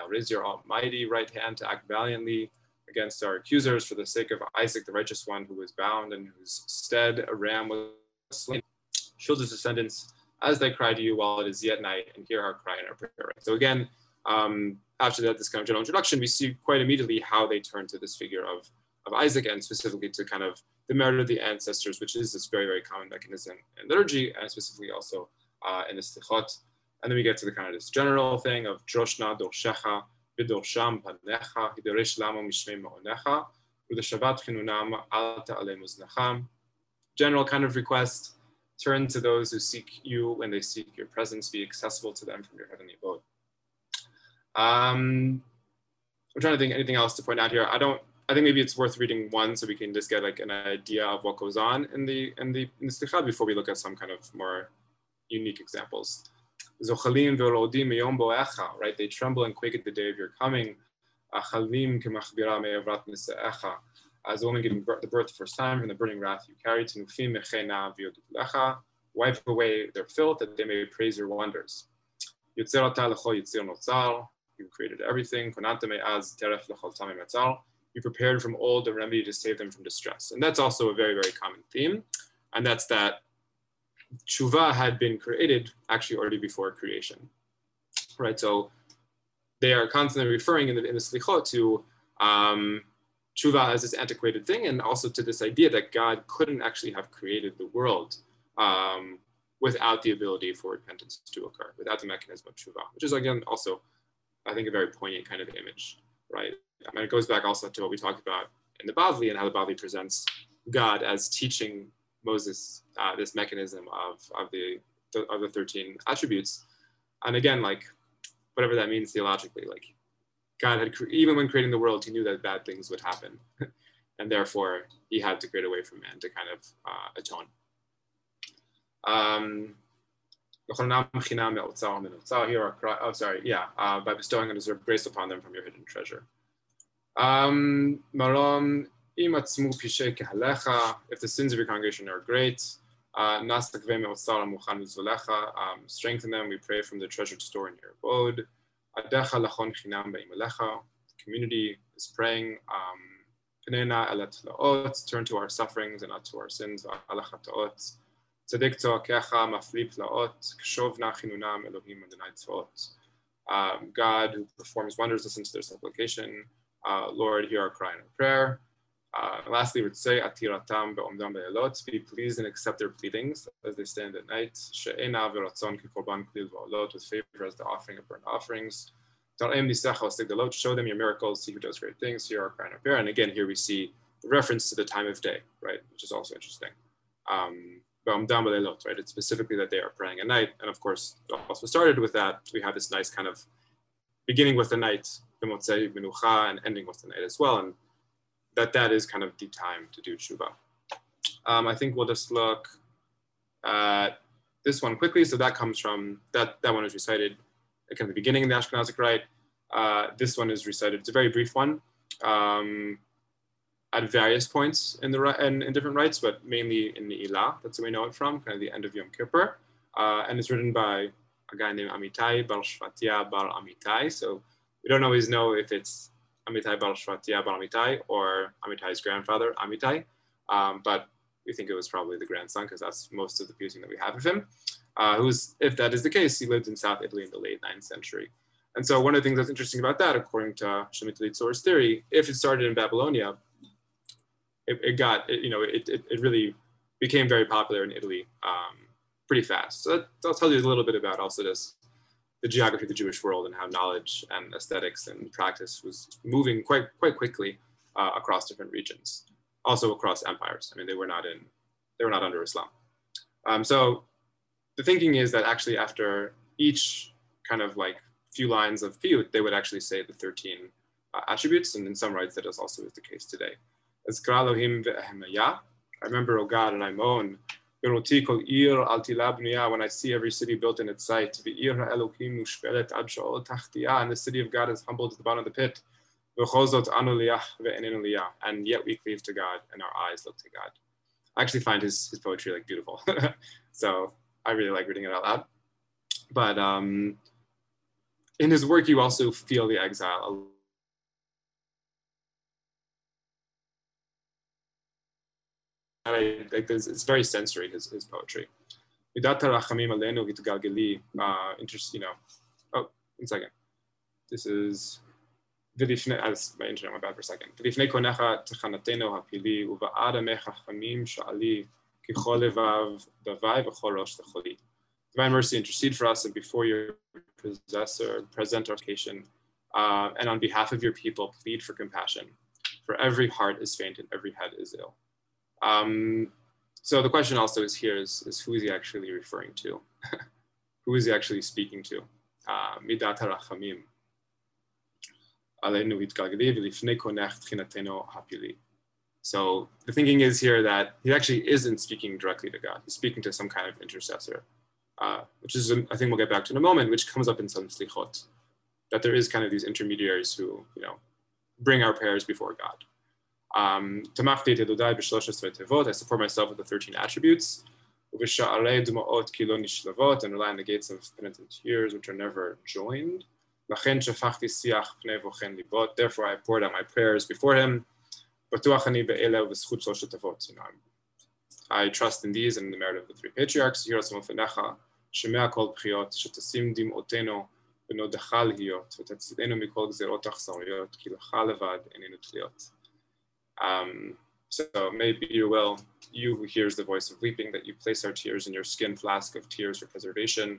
Raise your almighty right hand to act valiantly against our accusers for the sake of Isaac, the righteous one, who was bound and whose stead a ram was slain. Shield his descendants as they cry to you while it is yet night, and hear our cry and our prayer. So again, um, after that, this kind of general introduction, we see quite immediately how they turn to this figure of of Isaac and specifically to kind of the merit of the ancestors, which is this very, very common mechanism in liturgy and specifically also uh, in the slichot. And then we get to the kind of this general thing of Droshna Dorshecha, Bidorsham Panecha, Hiderish Lamo Mishmei Ma'onecha, Shabbat Chinunam Alta Ale Muznacham. General kind of request, turn to those who seek you when they seek your presence, be accessible to them from your heavenly abode. Um, I'm trying to think anything else to point out here. I don't I think maybe it's worth reading one so we can just get like an idea of what goes on in the in the in the before we look at some kind of more unique examples. Zochalim meyom boecha, right? They tremble and quake at the day of your coming. Achalim kemachbira me'evrat nise'echa. As a woman giving birth, the birth the first time from the burning wrath you carry, tenufim mechena v'yodulecha. wipe away their filth that they may praise your wonders. You created everything. You prepared from old a remedy to save them from distress. And that's also a very, very common theme. And that's that tshuva had been created actually already before creation. Right? So they are constantly referring in the, in the slichot to um, tshuva as this antiquated thing and also to this idea that God couldn't actually have created the world um, without the ability for repentance to occur, without the mechanism of tshuva, which is again also, I think, a very poignant kind of image, right? I mean, it goes back also to what we talked about in the Bavli and how the Bavli presents God as teaching Moses uh, this mechanism of, of the of the 13 attributes. And again, like whatever that means theologically, like God had, even when creating the world, he knew that bad things would happen. [laughs] and therefore he had to create a way for man to kind of uh, atone. Um, oh, sorry, yeah, uh, by bestowing a undeserved grace upon them from your hidden treasure. Um, if the sins of your congregation are great, uh, um, strengthen them, we pray from the treasured store in your abode. The community is praying. Um, turn to our sufferings and not to our sins. Um, God who performs wonders, listen to their supplication. Uh, Lord, hear our cry and our prayer. Uh, lastly, would say atiratam be'omdam be'elot, be pleased and accept their pleadings as they stand at night. She'ena v'ratzon kikorban klil v'olot, with favor as the offering of burnt offerings. Dar'em nisecha ostig show them your miracles, see who does great things, hear our cry and our prayer. And again, here we see the reference to the time of day, right, which is also interesting. Um, right? It's specifically that they are praying at night. And of course, also started with that. We have this nice kind of beginning with the night, the Motsei, and ending with the night as well. And that that is kind of the time to do tshuva. Um, I think we'll just look at this one quickly. So that comes from, that, that one is recited at kind of the beginning of the Ashkenazic rite. Uh, this one is recited, it's a very brief one, um, at various points in the in, in different rites, but mainly in the Ilah, that's where we know it from, kind of the end of Yom Kippur. Uh, and it's written by a guy named Amitai Bar Shvatia Bar Amitai. So we don't always know if it's Amitai Bar Shvatia Bar Amitai or Amitai's grandfather, Amitai. Um, but we think it was probably the grandson because that's most of the fusing that we have of him. Uh, who's, if that is the case, he lived in South Italy in the late 9th century. And so one of the things that's interesting about that, according to Elizur's theory, if it started in Babylonia, it, it got, it, you know, it, it, it, really became very popular in Italy um, pretty fast. So that, that tells you a little bit about also this the geography of the Jewish world and how knowledge and aesthetics and practice was moving quite quite quickly uh, across different regions, also across empires. I mean, they were not in they were not under Islam. Um, so the thinking is that actually after each kind of like few lines of piyut, they would actually say the 13 uh, attributes, and in some rites that is also the case today. I remember, O God, and I moan when I see every city built in its site, and the city of God is humbled to the bottom of the pit. And yet we cleave to God and our eyes look to God. I actually find his, his poetry like beautiful. [laughs] so I really like reading it out loud. But um, in his work, you also feel the exile and I like it's very sensory his, his poetry. Uh, interest, you know. Oh, one second. This is as my internet went bad for a second. Divine mercy, intercede for us and before your possessor, present our occasion, uh, and on behalf of your people, plead for compassion. For every heart is faint and every head is ill. Um, so the question also is here is, is who is he actually referring to? [laughs] who is he actually speaking to? Uh. So the thinking is here that he actually isn't speaking directly to God. He's speaking to some kind of intercessor, uh, which is, I think we'll get back to in a moment, which comes up in some slichot, that there is kind of these intermediaries who, you know, bring our prayers before God. Um, I support myself with the 13 attributes. ובשערי דמעות כי לא נשלבות, and rely on the gates of penitent tears which are never joined. לכן שפכתי שיח פני בוחן ליבות, therefore I poured out my prayers before him. בטוח אני באלה ובזכות שלושת אבות. You know, I trust in these and in the merit of the three patriarchs, יהי רצון לפניך, שמע כל בחיות, שתשים דמעותינו ונודך להיות, ותצילנו מכל גזירות אכזריות, כי לך לבד איננו תליות. um, so maybe you will, you who hears the voice of weeping, that you place our tears in your skin flask of tears for preservation,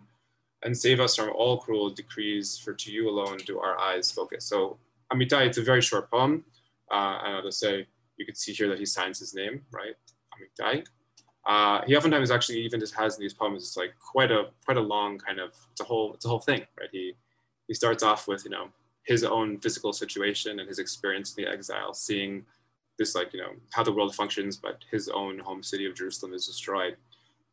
and save us from all cruel decrees, for to you alone do our eyes focus. So Amitai, it's a very short poem. Uh, and I'll just say, you can see here that he signs his name, right? Amitai. Uh, he oftentimes actually even just has in these poems, it's like quite a quite a long kind of it's a whole it's a whole thing, right? He he starts off with you know his own physical situation and his experience in the exile, seeing this like you know how the world functions, but his own home city of Jerusalem is destroyed,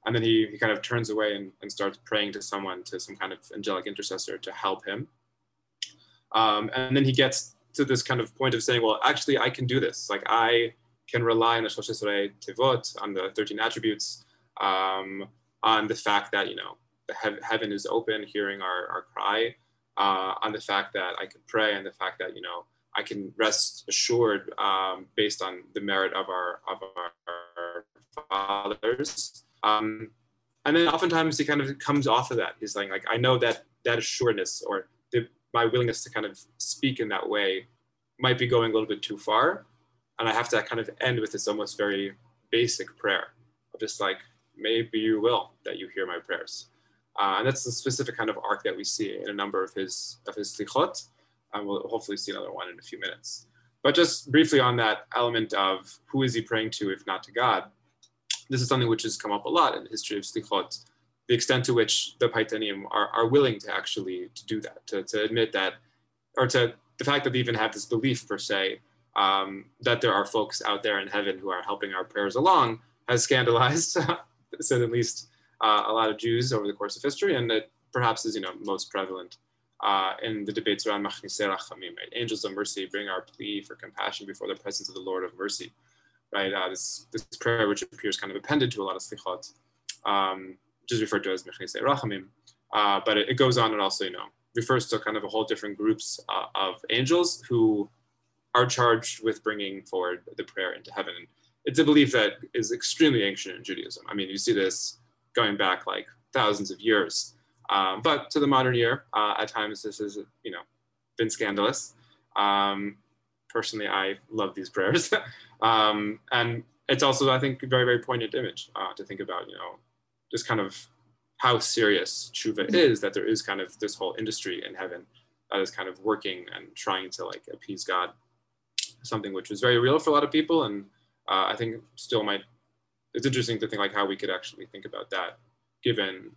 and then he, he kind of turns away and, and starts praying to someone, to some kind of angelic intercessor to help him, um, and then he gets to this kind of point of saying, well, actually, I can do this. Like I can rely on the Shoshesrei Tevot, on the 13 attributes, um, on the fact that, you know, the he- heaven is open, hearing our, our cry, uh, on the fact that I can pray, and the fact that, you know, I can rest assured um, based on the merit of our, of our fathers. Um, and then oftentimes he kind of comes off of that. He's like, like I know that that assuredness or the, my willingness to kind of speak in that way might be going a little bit too far. And I have to kind of end with this almost very basic prayer of just like, maybe you will that you hear my prayers. Uh, and that's the specific kind of arc that we see in a number of his of his slichot. And we'll hopefully see another one in a few minutes. But just briefly on that element of who is he praying to if not to God, this is something which has come up a lot in the history of slichot, the extent to which the Paitanim are, are willing to actually to do that, to, to admit that, or to the fact that they even have this belief per se, um, that there are folks out there in heaven who are helping our prayers along has scandalized, [laughs] said at least uh, a lot of Jews over the course of history, and it perhaps is you know most prevalent uh, in the debates around Machnise Rachamim, right? Angels of mercy, bring our plea for compassion before the presence of the Lord of mercy, right? Uh, this, this prayer, which appears kind of appended to a lot of slichot, um, which is referred to as Machnise Rachamim, uh, but it, it, goes on and also, you know, refers to kind of a whole different groups uh, of angels who are charged with bringing forward the prayer into heaven. And it's a belief that is extremely ancient in Judaism. I mean, you see this going back like thousands of years. Um, but to the modern year, uh, at times this has, you know, been scandalous. Um, personally, I love these prayers, [laughs] um, and it's also, I think, a very, very poignant image uh, to think about. You know, just kind of how serious tshuva is. That there is kind of this whole industry in heaven that is kind of working and trying to like appease God. Something which was very real for a lot of people, and uh, I think still might. It's interesting to think like how we could actually think about that, given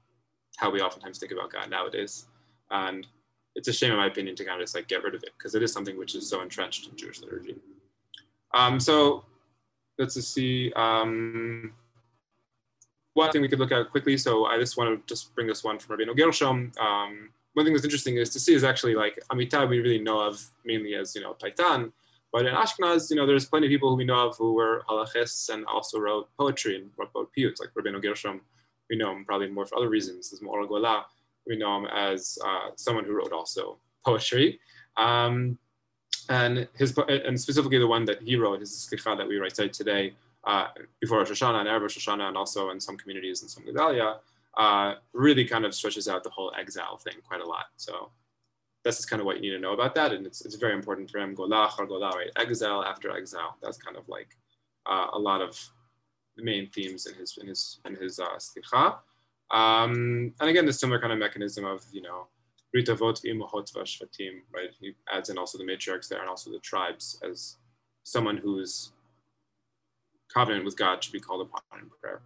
how we oftentimes think about God nowadays. And it's a shame, in my opinion, to kind of just like get rid of it because it is something which is so entrenched in Jewish liturgy. Um, so let's just see. Um, one thing we could look at quickly. So I just want to just bring this one from Rabbeinu Gershom. Um, one thing that's interesting is to see is actually like Amitai we really know of mainly as you know Paitan, but in Ashkenaz, you know, there's plenty of people who we know of who were halachists and also wrote poetry and wrote piyut, like Rabbeinu Gershom we know him probably more for other reasons as Maor Gola. We know him as uh, someone who wrote also poetry. Um, and his and specifically the one that he wrote is the that we recite today uh, before Rosh Hashanah and Erev Rosh Hashanah and also in some communities in Tzom Gedalia, uh, really kind of stretches out the whole exile thing quite a lot. So this is kind of what you need to know about that. And it's, it's very important for him, Gola, Gola, right? Exile after exile. That's kind of like uh, a lot of the main themes in his in his in his uh, slicha. Um, and again, the similar kind of mechanism of you know ritavot imuhot vashvatim, right? He adds in also the matriarchs there and also the tribes as someone who's covenant with God should be called upon in prayer.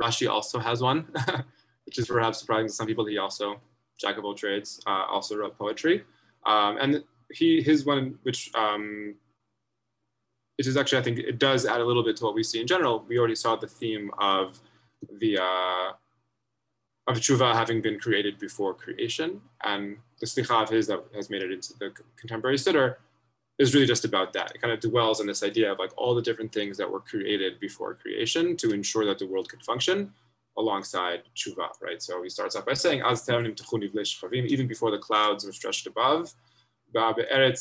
Rashi also has one, [laughs] which is perhaps surprising to some people. He also, jack of all trades, uh, also wrote poetry. Um, and he his one, which um, which is actually, I think it does add a little bit to what we see in general. We already saw the theme of the uh, of tshuva having been created before creation, and the slicha of his that has made it into the contemporary siddur is really just about that. It kind of dwells on this idea of like all the different things that were created before creation to ensure that the world could function alongside tshuva, right? So he starts off by saying, even before the clouds were stretched above, and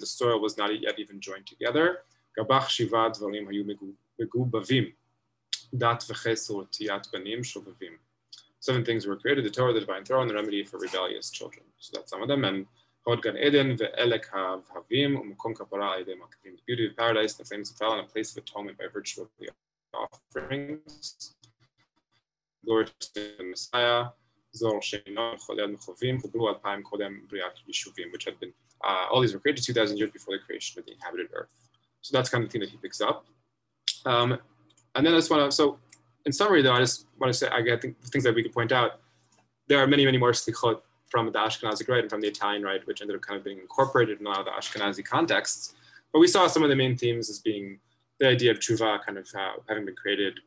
the soil was not yet even joined together. Seven things were created, the Torah, the divine throne, the remedy for rebellious children. So that's some of them. And Hod Gan Eden, Ve'elek Kapara The beauty of paradise, the flames of hell, and a place of atonement by virtue of the offerings. Glory to the Messiah, Which had been, uh, all these were created 2,000 years before the creation of the inhabited earth. So that's kind of the thing that he picks up. Um, and then I just want to, so in summary though, I just want to say, I think things that we could point out, there are many, many more slichot from the Ashkenazic rite and from the Italian rite, which ended up kind of being incorporated in a lot of the Ashkenazi contexts. But we saw some of the main themes as being the idea of tshuva kind of uh, having been created,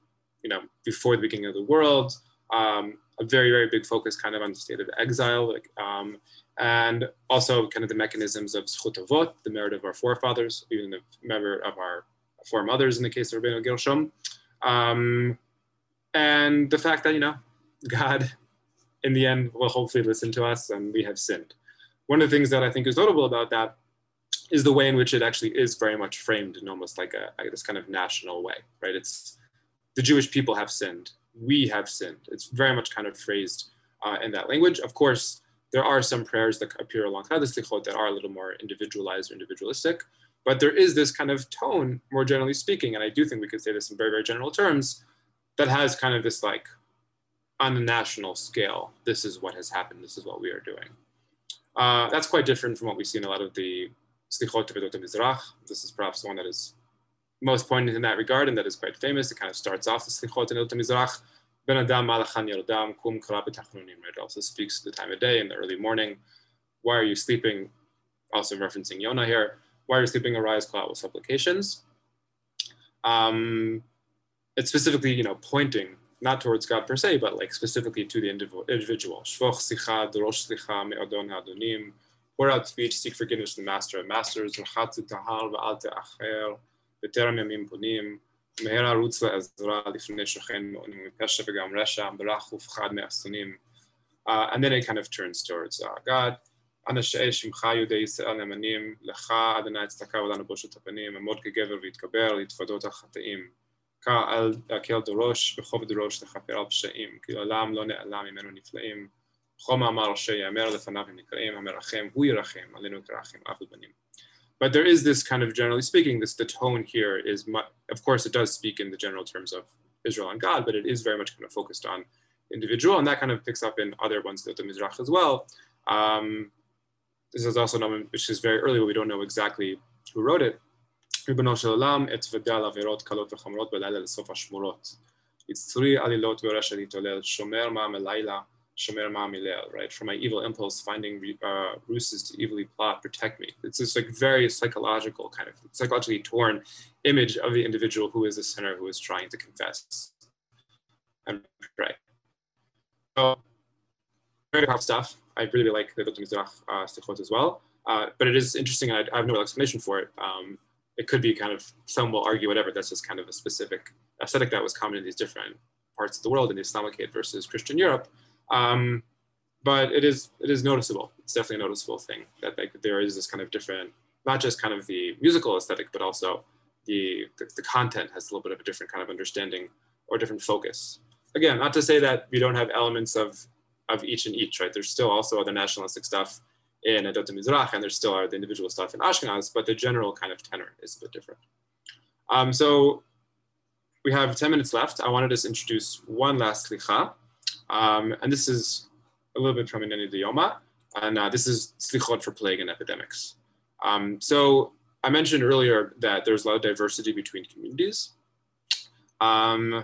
you know, before the beginning of the world. Um, a very, very big focus kind of on the state of exile, like, um, and also kind of the mechanisms of zchut the merit of our forefathers, even the merit of our foremothers in the case of Rabbeinu Gershom. Um, and the fact that, you know, God in the end will hopefully listen to us and we have sinned. One of the things that I think is notable about that is the way in which it actually is very much framed in almost like a like this kind of national way, right? It's the Jewish people have sinned, we have sinned. It's very much kind of phrased uh, in that language. Of course, there are some prayers that appear alongside the slichot that are a little more individualized or individualistic, but there is this kind of tone, more generally speaking, and I do think we could say this in very, very general terms, that has kind of this like on a national scale, this is what has happened, this is what we are doing. Uh, that's quite different from what we see in a lot of the Slichot Vedot Mizrach. This is perhaps the one that is most poignant in that regard and that is quite famous. It kind of starts off the Slichot Vedot Mizrach. Ben Adam Malachan Kum It also speaks to the time of day in the early morning. Why are you sleeping? Also referencing Yonah here. Why are you sleeping? Arise, call out with supplications. Um, it's specifically, you know, pointing not towards God per se, but like specifically to the individual. Shvoch sicha, dorosh slicha, me'adon hadonim. Pour out speech, seek forgiveness from the master of masters. Rachatzu tahal va'al te'acher, b'terem yamim punim. מהר ערוץ לעזרה לפני שוכן מפשע וגם רשע, ברח ופחד מאסונים. And then it kind of turns towards uh, God. אנא שאי שמך יהודי ישראל נאמנים, לך אדוני צדקה ולנו בושת הפנים, עמוד כגבר ויתקבר, להתוודות. על להקל דרוש בכובד ראש לכפר על פשעים, כי לעולם לא נעלם ממנו נפלאים. בכל מאמר שיאמר לפניו הם נקראים, המרחם הוא ירחם, עלינו תרחם אב ובנים. but there is this kind of generally speaking this the tone here is much, of course it does speak in the general terms of israel and god but it is very much kind of focused on individual and that kind of picks up in other ones of the mizrach as well. Um, this is also known which is very early but we don't know exactly who wrote it. It's three alilot Shomer Ma'amilel, right? From my evil impulse, finding uh, ruses to evilly plot, protect me. It's this like very psychological kind of psychologically torn image of the individual who is a sinner who is trying to confess and pray. So, very tough stuff. I really like the Viltim uh, Sechot as well. Uh, but it is interesting. I, I, have no explanation for it. Um, it could be kind of some will argue whatever. That's just kind of a specific aesthetic that was common in these different parts of the world in the Islamicate versus Christian Europe. Um, but it is it is noticeable. It's definitely a noticeable thing that like, there is this kind of different, not just kind of the musical aesthetic, but also the, the, the content has a little bit of a different kind of understanding or different focus. Again, not to say that we don't have elements of of each and each, right? There's still also other nationalistic stuff in Edot Mizrach, and there still are the individual stuff in Ashkenaz, but the general kind of tenor is a bit different. Um, so we have 10 minutes left. I wanted to introduce one last slicha, um, and this is a little bit from Ineni Yoma, and uh, this is slichot for plague and epidemics. Um, so I mentioned earlier that there's a lot of diversity between communities. Um,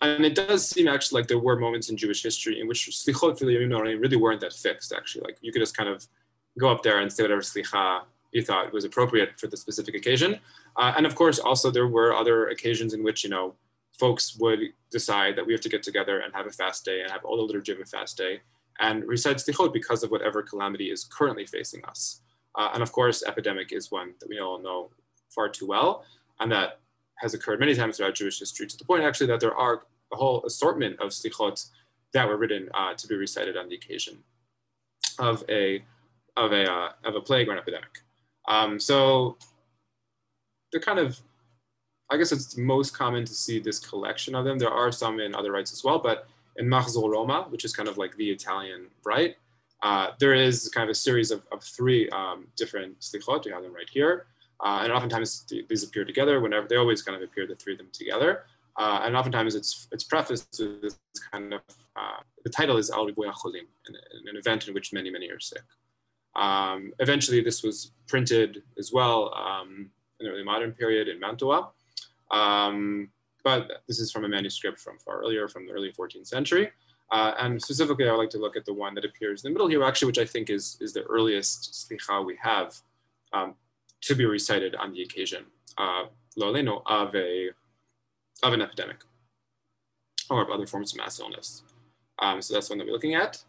and it does seem actually like there were moments in Jewish history in which slichot for the Yamim really weren't that fixed, actually. Like you could just kind of go up there and say whatever slicha you thought was appropriate for the specific occasion. Uh, and of course, also there were other occasions in which, you know, folks would decide that we have to get together and have a fast day and have all the liturgy of a fast day and recite slichot because of whatever calamity is currently facing us. Uh, and of course, epidemic is one that we all know far too well, and that has occurred many times throughout Jewish history to the point actually that there are a whole assortment of slichot that were written uh, to be recited on the occasion of a of a uh, of a plague or an epidemic. Um, so they're kind of, I guess it's most common to see this collection of them. There are some in other rites as well, but in Machzor Roma, which is kind of like the Italian rite, uh, there is kind of a series of, of three um, different slichot. You have them right here. Uh, and oftentimes these appear together whenever they always kind of appear the three of them together. Uh, and oftentimes it's it's prefaced with this kind of uh, the title is Al an event in which many many are sick. Um, eventually, this was printed as well um, in the early modern period in Mantua, um, but this is from a manuscript from far earlier, from the early 14th century. Uh, and specifically, I would like to look at the one that appears in the middle here, actually, which I think is, is the earliest slicha we have um, to be recited on the occasion, uh, of a of an epidemic or of other forms of mass illness. Um, so that's one that we're looking at.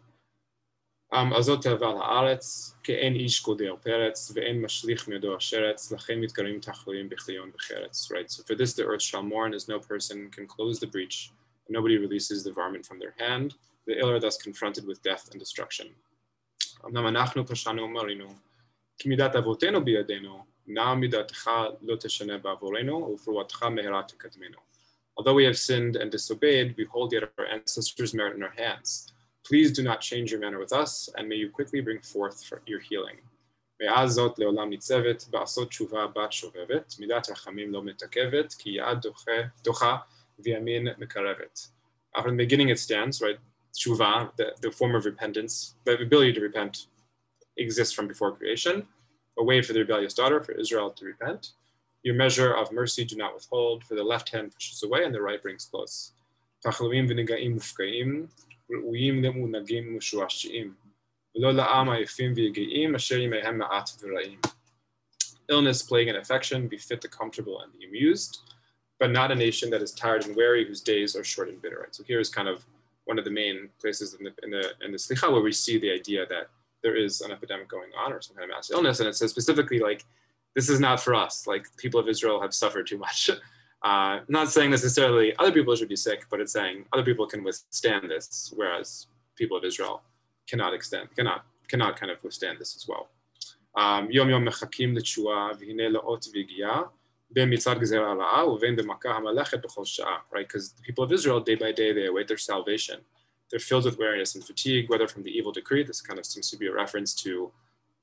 הזאת תאבל הארץ, כאין איש גודר פרץ, ואין משליך מידו השרץ, לכן מתגרים תחלואים בכליון וחרץ. Right, so for this the earth shall mourn as no person can close the breach, and nobody releases the varmint from their hand. The ill are thus confronted with death and destruction. אמנם אנחנו פשענו ומרינו, כי מידת אבותינו בידינו, נע מידתך לא תשנה בעבורנו, ופרועתך מהרה תקדמנו. Although we have sinned and disobeyed, behold, yet our ancestors' merit in our hands. Please do not change your manner with us, and may you quickly bring forth your healing. מאז זאת לעולם ניצבת, בעשות תשובה בת שובבת, מידת רחמים לא מתעכבת, כי יד דוחה וימין מקרבת. From the beginning it stands, right? Tshuva, the, the form of repentance, the ability to repent exists from before creation, a way for the rebellious daughter, for Israel to repent. Your measure of mercy do not withhold, for the left hand pushes away and the right brings close. Illness, plague, and affection befit the comfortable and the amused, but not a nation that is tired and weary, whose days are short and bitter. Right? So here is kind of one of the main places in the in the in the Slicha where we see the idea that there is an epidemic going on or some kind of mass illness, and it says specifically like this is not for us. Like people of Israel have suffered too much. [laughs] Uh, not saying necessarily other people should be sick, but it's saying other people can withstand this, whereas people of Israel cannot extend, cannot, cannot kind of withstand this as well. Um, יום יום מחכים לתשועה והנה לאות והגיעה בין מצד גזירה רעה ובין במכה המלאכת בכל שעה, right? Because the people of Israel, day by day, they await their salvation. They're filled with weariness and fatigue, whether from the evil decree, this kind of seems to be a reference to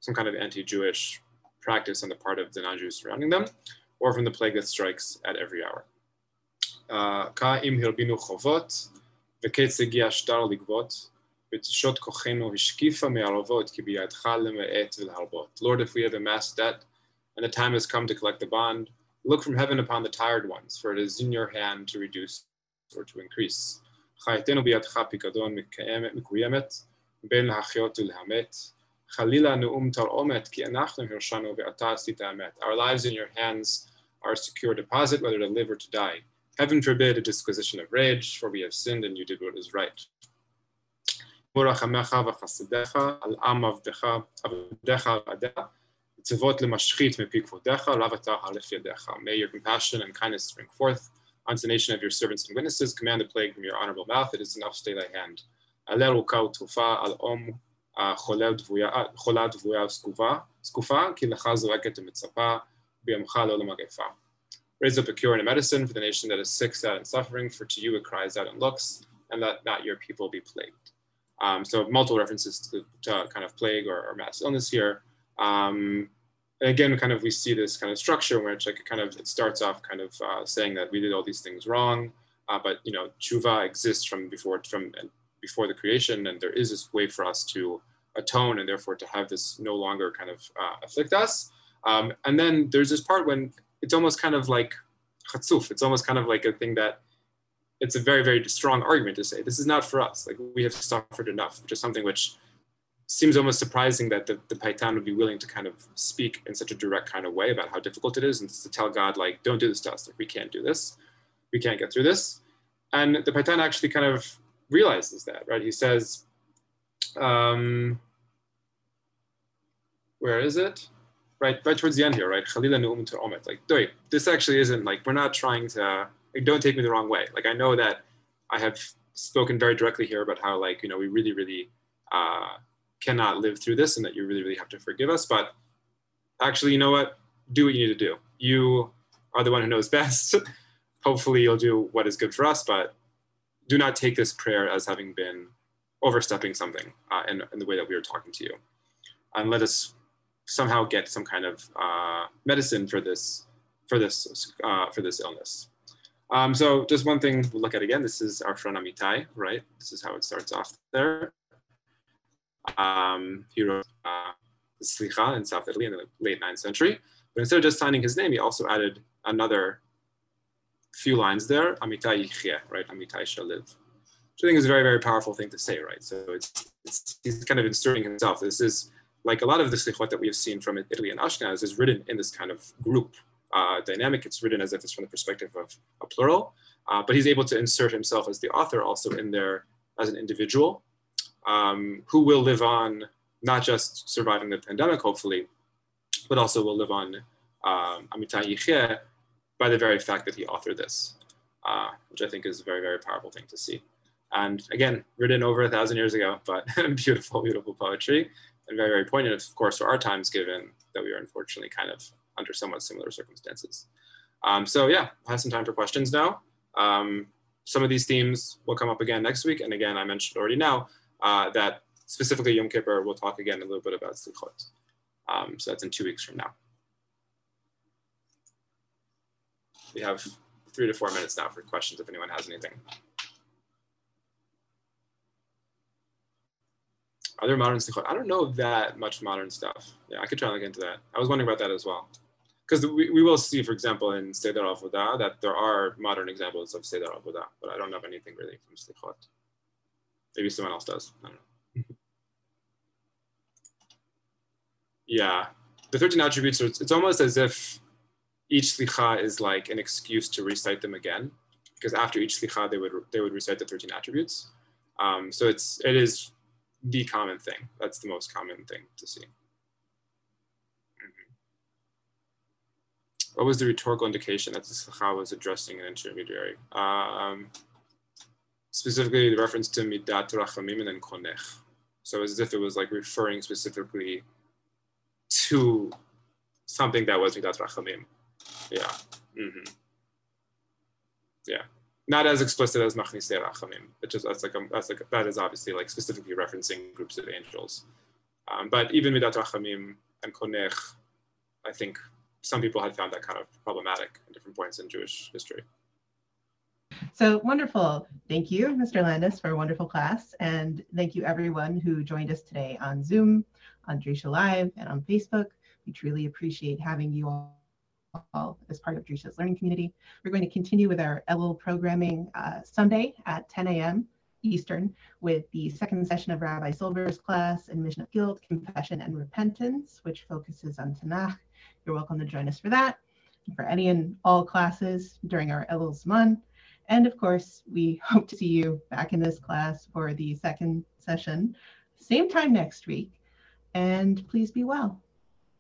some kind of anti-Jewish practice on the part of the non-Jews surrounding them, or from the plague that strikes at every hour. כאם הרבינו חובות, וקץ הגיע שטר לגבות, ותשות כוחנו השקיפה מערבות, כי בידך למעט ולהרבות. Lord, if we have amassed debt, and the time has come to collect the bond, look from heaven upon the tired ones, for it is in your hand to reduce or to increase. חייתנו בידך פיקדון מקוימת, בין להחיות ולהמת, our lives in your hands are a secure deposit, whether to live or to die. Heaven forbid a disquisition of rage, for we have sinned and you did what is right. May your compassion and kindness spring forth unto the nation of your servants and witnesses. Command the plague from your honorable mouth. It is enough, stay thy hand. חולה דבויה זקופה, כי לך זורקת ומצפה, בימך לא למגפה. Raise up a cure and a medicine for the nation that is sick, sad, and suffering, for to you it cries out and looks, and let not your people be plagued. Um, so multiple references to, to kind of plague or, or mass illness here. Um, and again, kind of we see this kind of structure where it's like kind of it starts off kind of uh, saying that we did all these things wrong, uh, but you know, tshuva exists from before from before the creation, and there is this way for us to atone and therefore to have this no longer kind of uh, afflict us. Um, and then there's this part when it's almost kind of like chatzuf. It's almost kind of like a thing that it's a very, very strong argument to say this is not for us. Like we have suffered enough, which is something which seems almost surprising that the, the Paitan would be willing to kind of speak in such a direct kind of way about how difficult it is and to tell God, like, don't do this to us. Like, we can't do this. We can't get through this. And the Paitan actually kind of realizes that, right? He says, um, where is it? Right, right towards the end here, right? Khalila Nu'um Omet. Like, this actually isn't like, we're not trying to, like, don't take me the wrong way. Like, I know that I have spoken very directly here about how, like, you know, we really, really uh, cannot live through this and that you really, really have to forgive us. But actually, you know what? Do what you need to do. You are the one who knows best. [laughs] Hopefully, you'll do what is good for us, but do not take this prayer as having been overstepping something uh, in, in the way that we are talking to you. And let us somehow get some kind of uh, medicine for this for this uh, for this illness. Um, so just one thing we'll look at again. This is our friend Amitai, right? This is how it starts off there. Um, he wrote uh, Slicha in South Italy in the late 9th century. But instead of just signing his name, he also added another few lines there, Amitai Yichye, right? Amitai shall live. Which I think is a very, very powerful thing to say, right? So it's, it's he's kind of inserting himself. This is like a lot of the slichot that we have seen from Italy and Ashkenaz is written in this kind of group uh, dynamic. It's written as if it's from the perspective of a plural, uh, but he's able to insert himself as the author also in there as an individual um, who will live on, not just surviving the pandemic, hopefully, but also will live on um, Amitai Yichye by the very fact that he authored this, uh, which I think is a very, very powerful thing to see. And again, written over a thousand years ago, but [laughs] beautiful, beautiful poetry and very, very poignant, of course, for our times, given that we are unfortunately kind of under somewhat similar circumstances. Um, so yeah, I have some time for questions now. Um, some of these themes will come up again next week. And again, I mentioned already now uh, that specifically Yom Kippur, we'll talk again a little bit about Slichot. Um, so that's in two weeks from now. We have three to four minutes now for questions if anyone has anything. Other modern slichot? I don't know that much modern stuff. Yeah, I could try to look into that. I was wondering about that as well. Because we, we will see, for example, in Seder Avodah, that there are modern examples of Seder Avodah, but I don't know anything really from slichot. Maybe someone else does. I don't know. [laughs] yeah, the 13 attributes, are, it's almost as if each slicha is like an excuse to recite them again, because after each slicha, they would, they would recite the 13 attributes. Um, so it's, it is the common thing. That's the most common thing to see. Mm-hmm. What was the rhetorical indication that the slicha was addressing an intermediary? Um, specifically, the reference to Midat Rachamim and then Konech. So as if it was like referring specifically to something that was Midat Rachamim. Yeah. Mm-hmm. Yeah not as explicit as Machnise Rachamim. It just that's like a, that's like that is obviously like specifically referencing groups of angels. Um, but even Midat Rachamim and Konech, I think some people had found that kind of problematic at different points in Jewish history. So wonderful. Thank you, Mr. Landes, for a wonderful class. And thank you everyone who joined us today on Zoom, on Drisha Live, and on Facebook. We truly appreciate having you all as part of Drisha's learning community. We're going to continue with our Elul programming uh, Sunday at 10 a.m. Eastern with the second session of Rabbi Silver's class Admission of Guilt, Confession, and Repentance, which focuses on Tanakh. You're welcome to join us for that, for any and all classes during our Elul month. And of course, we hope to see you back in this class for the second session, same time next week. And please be well.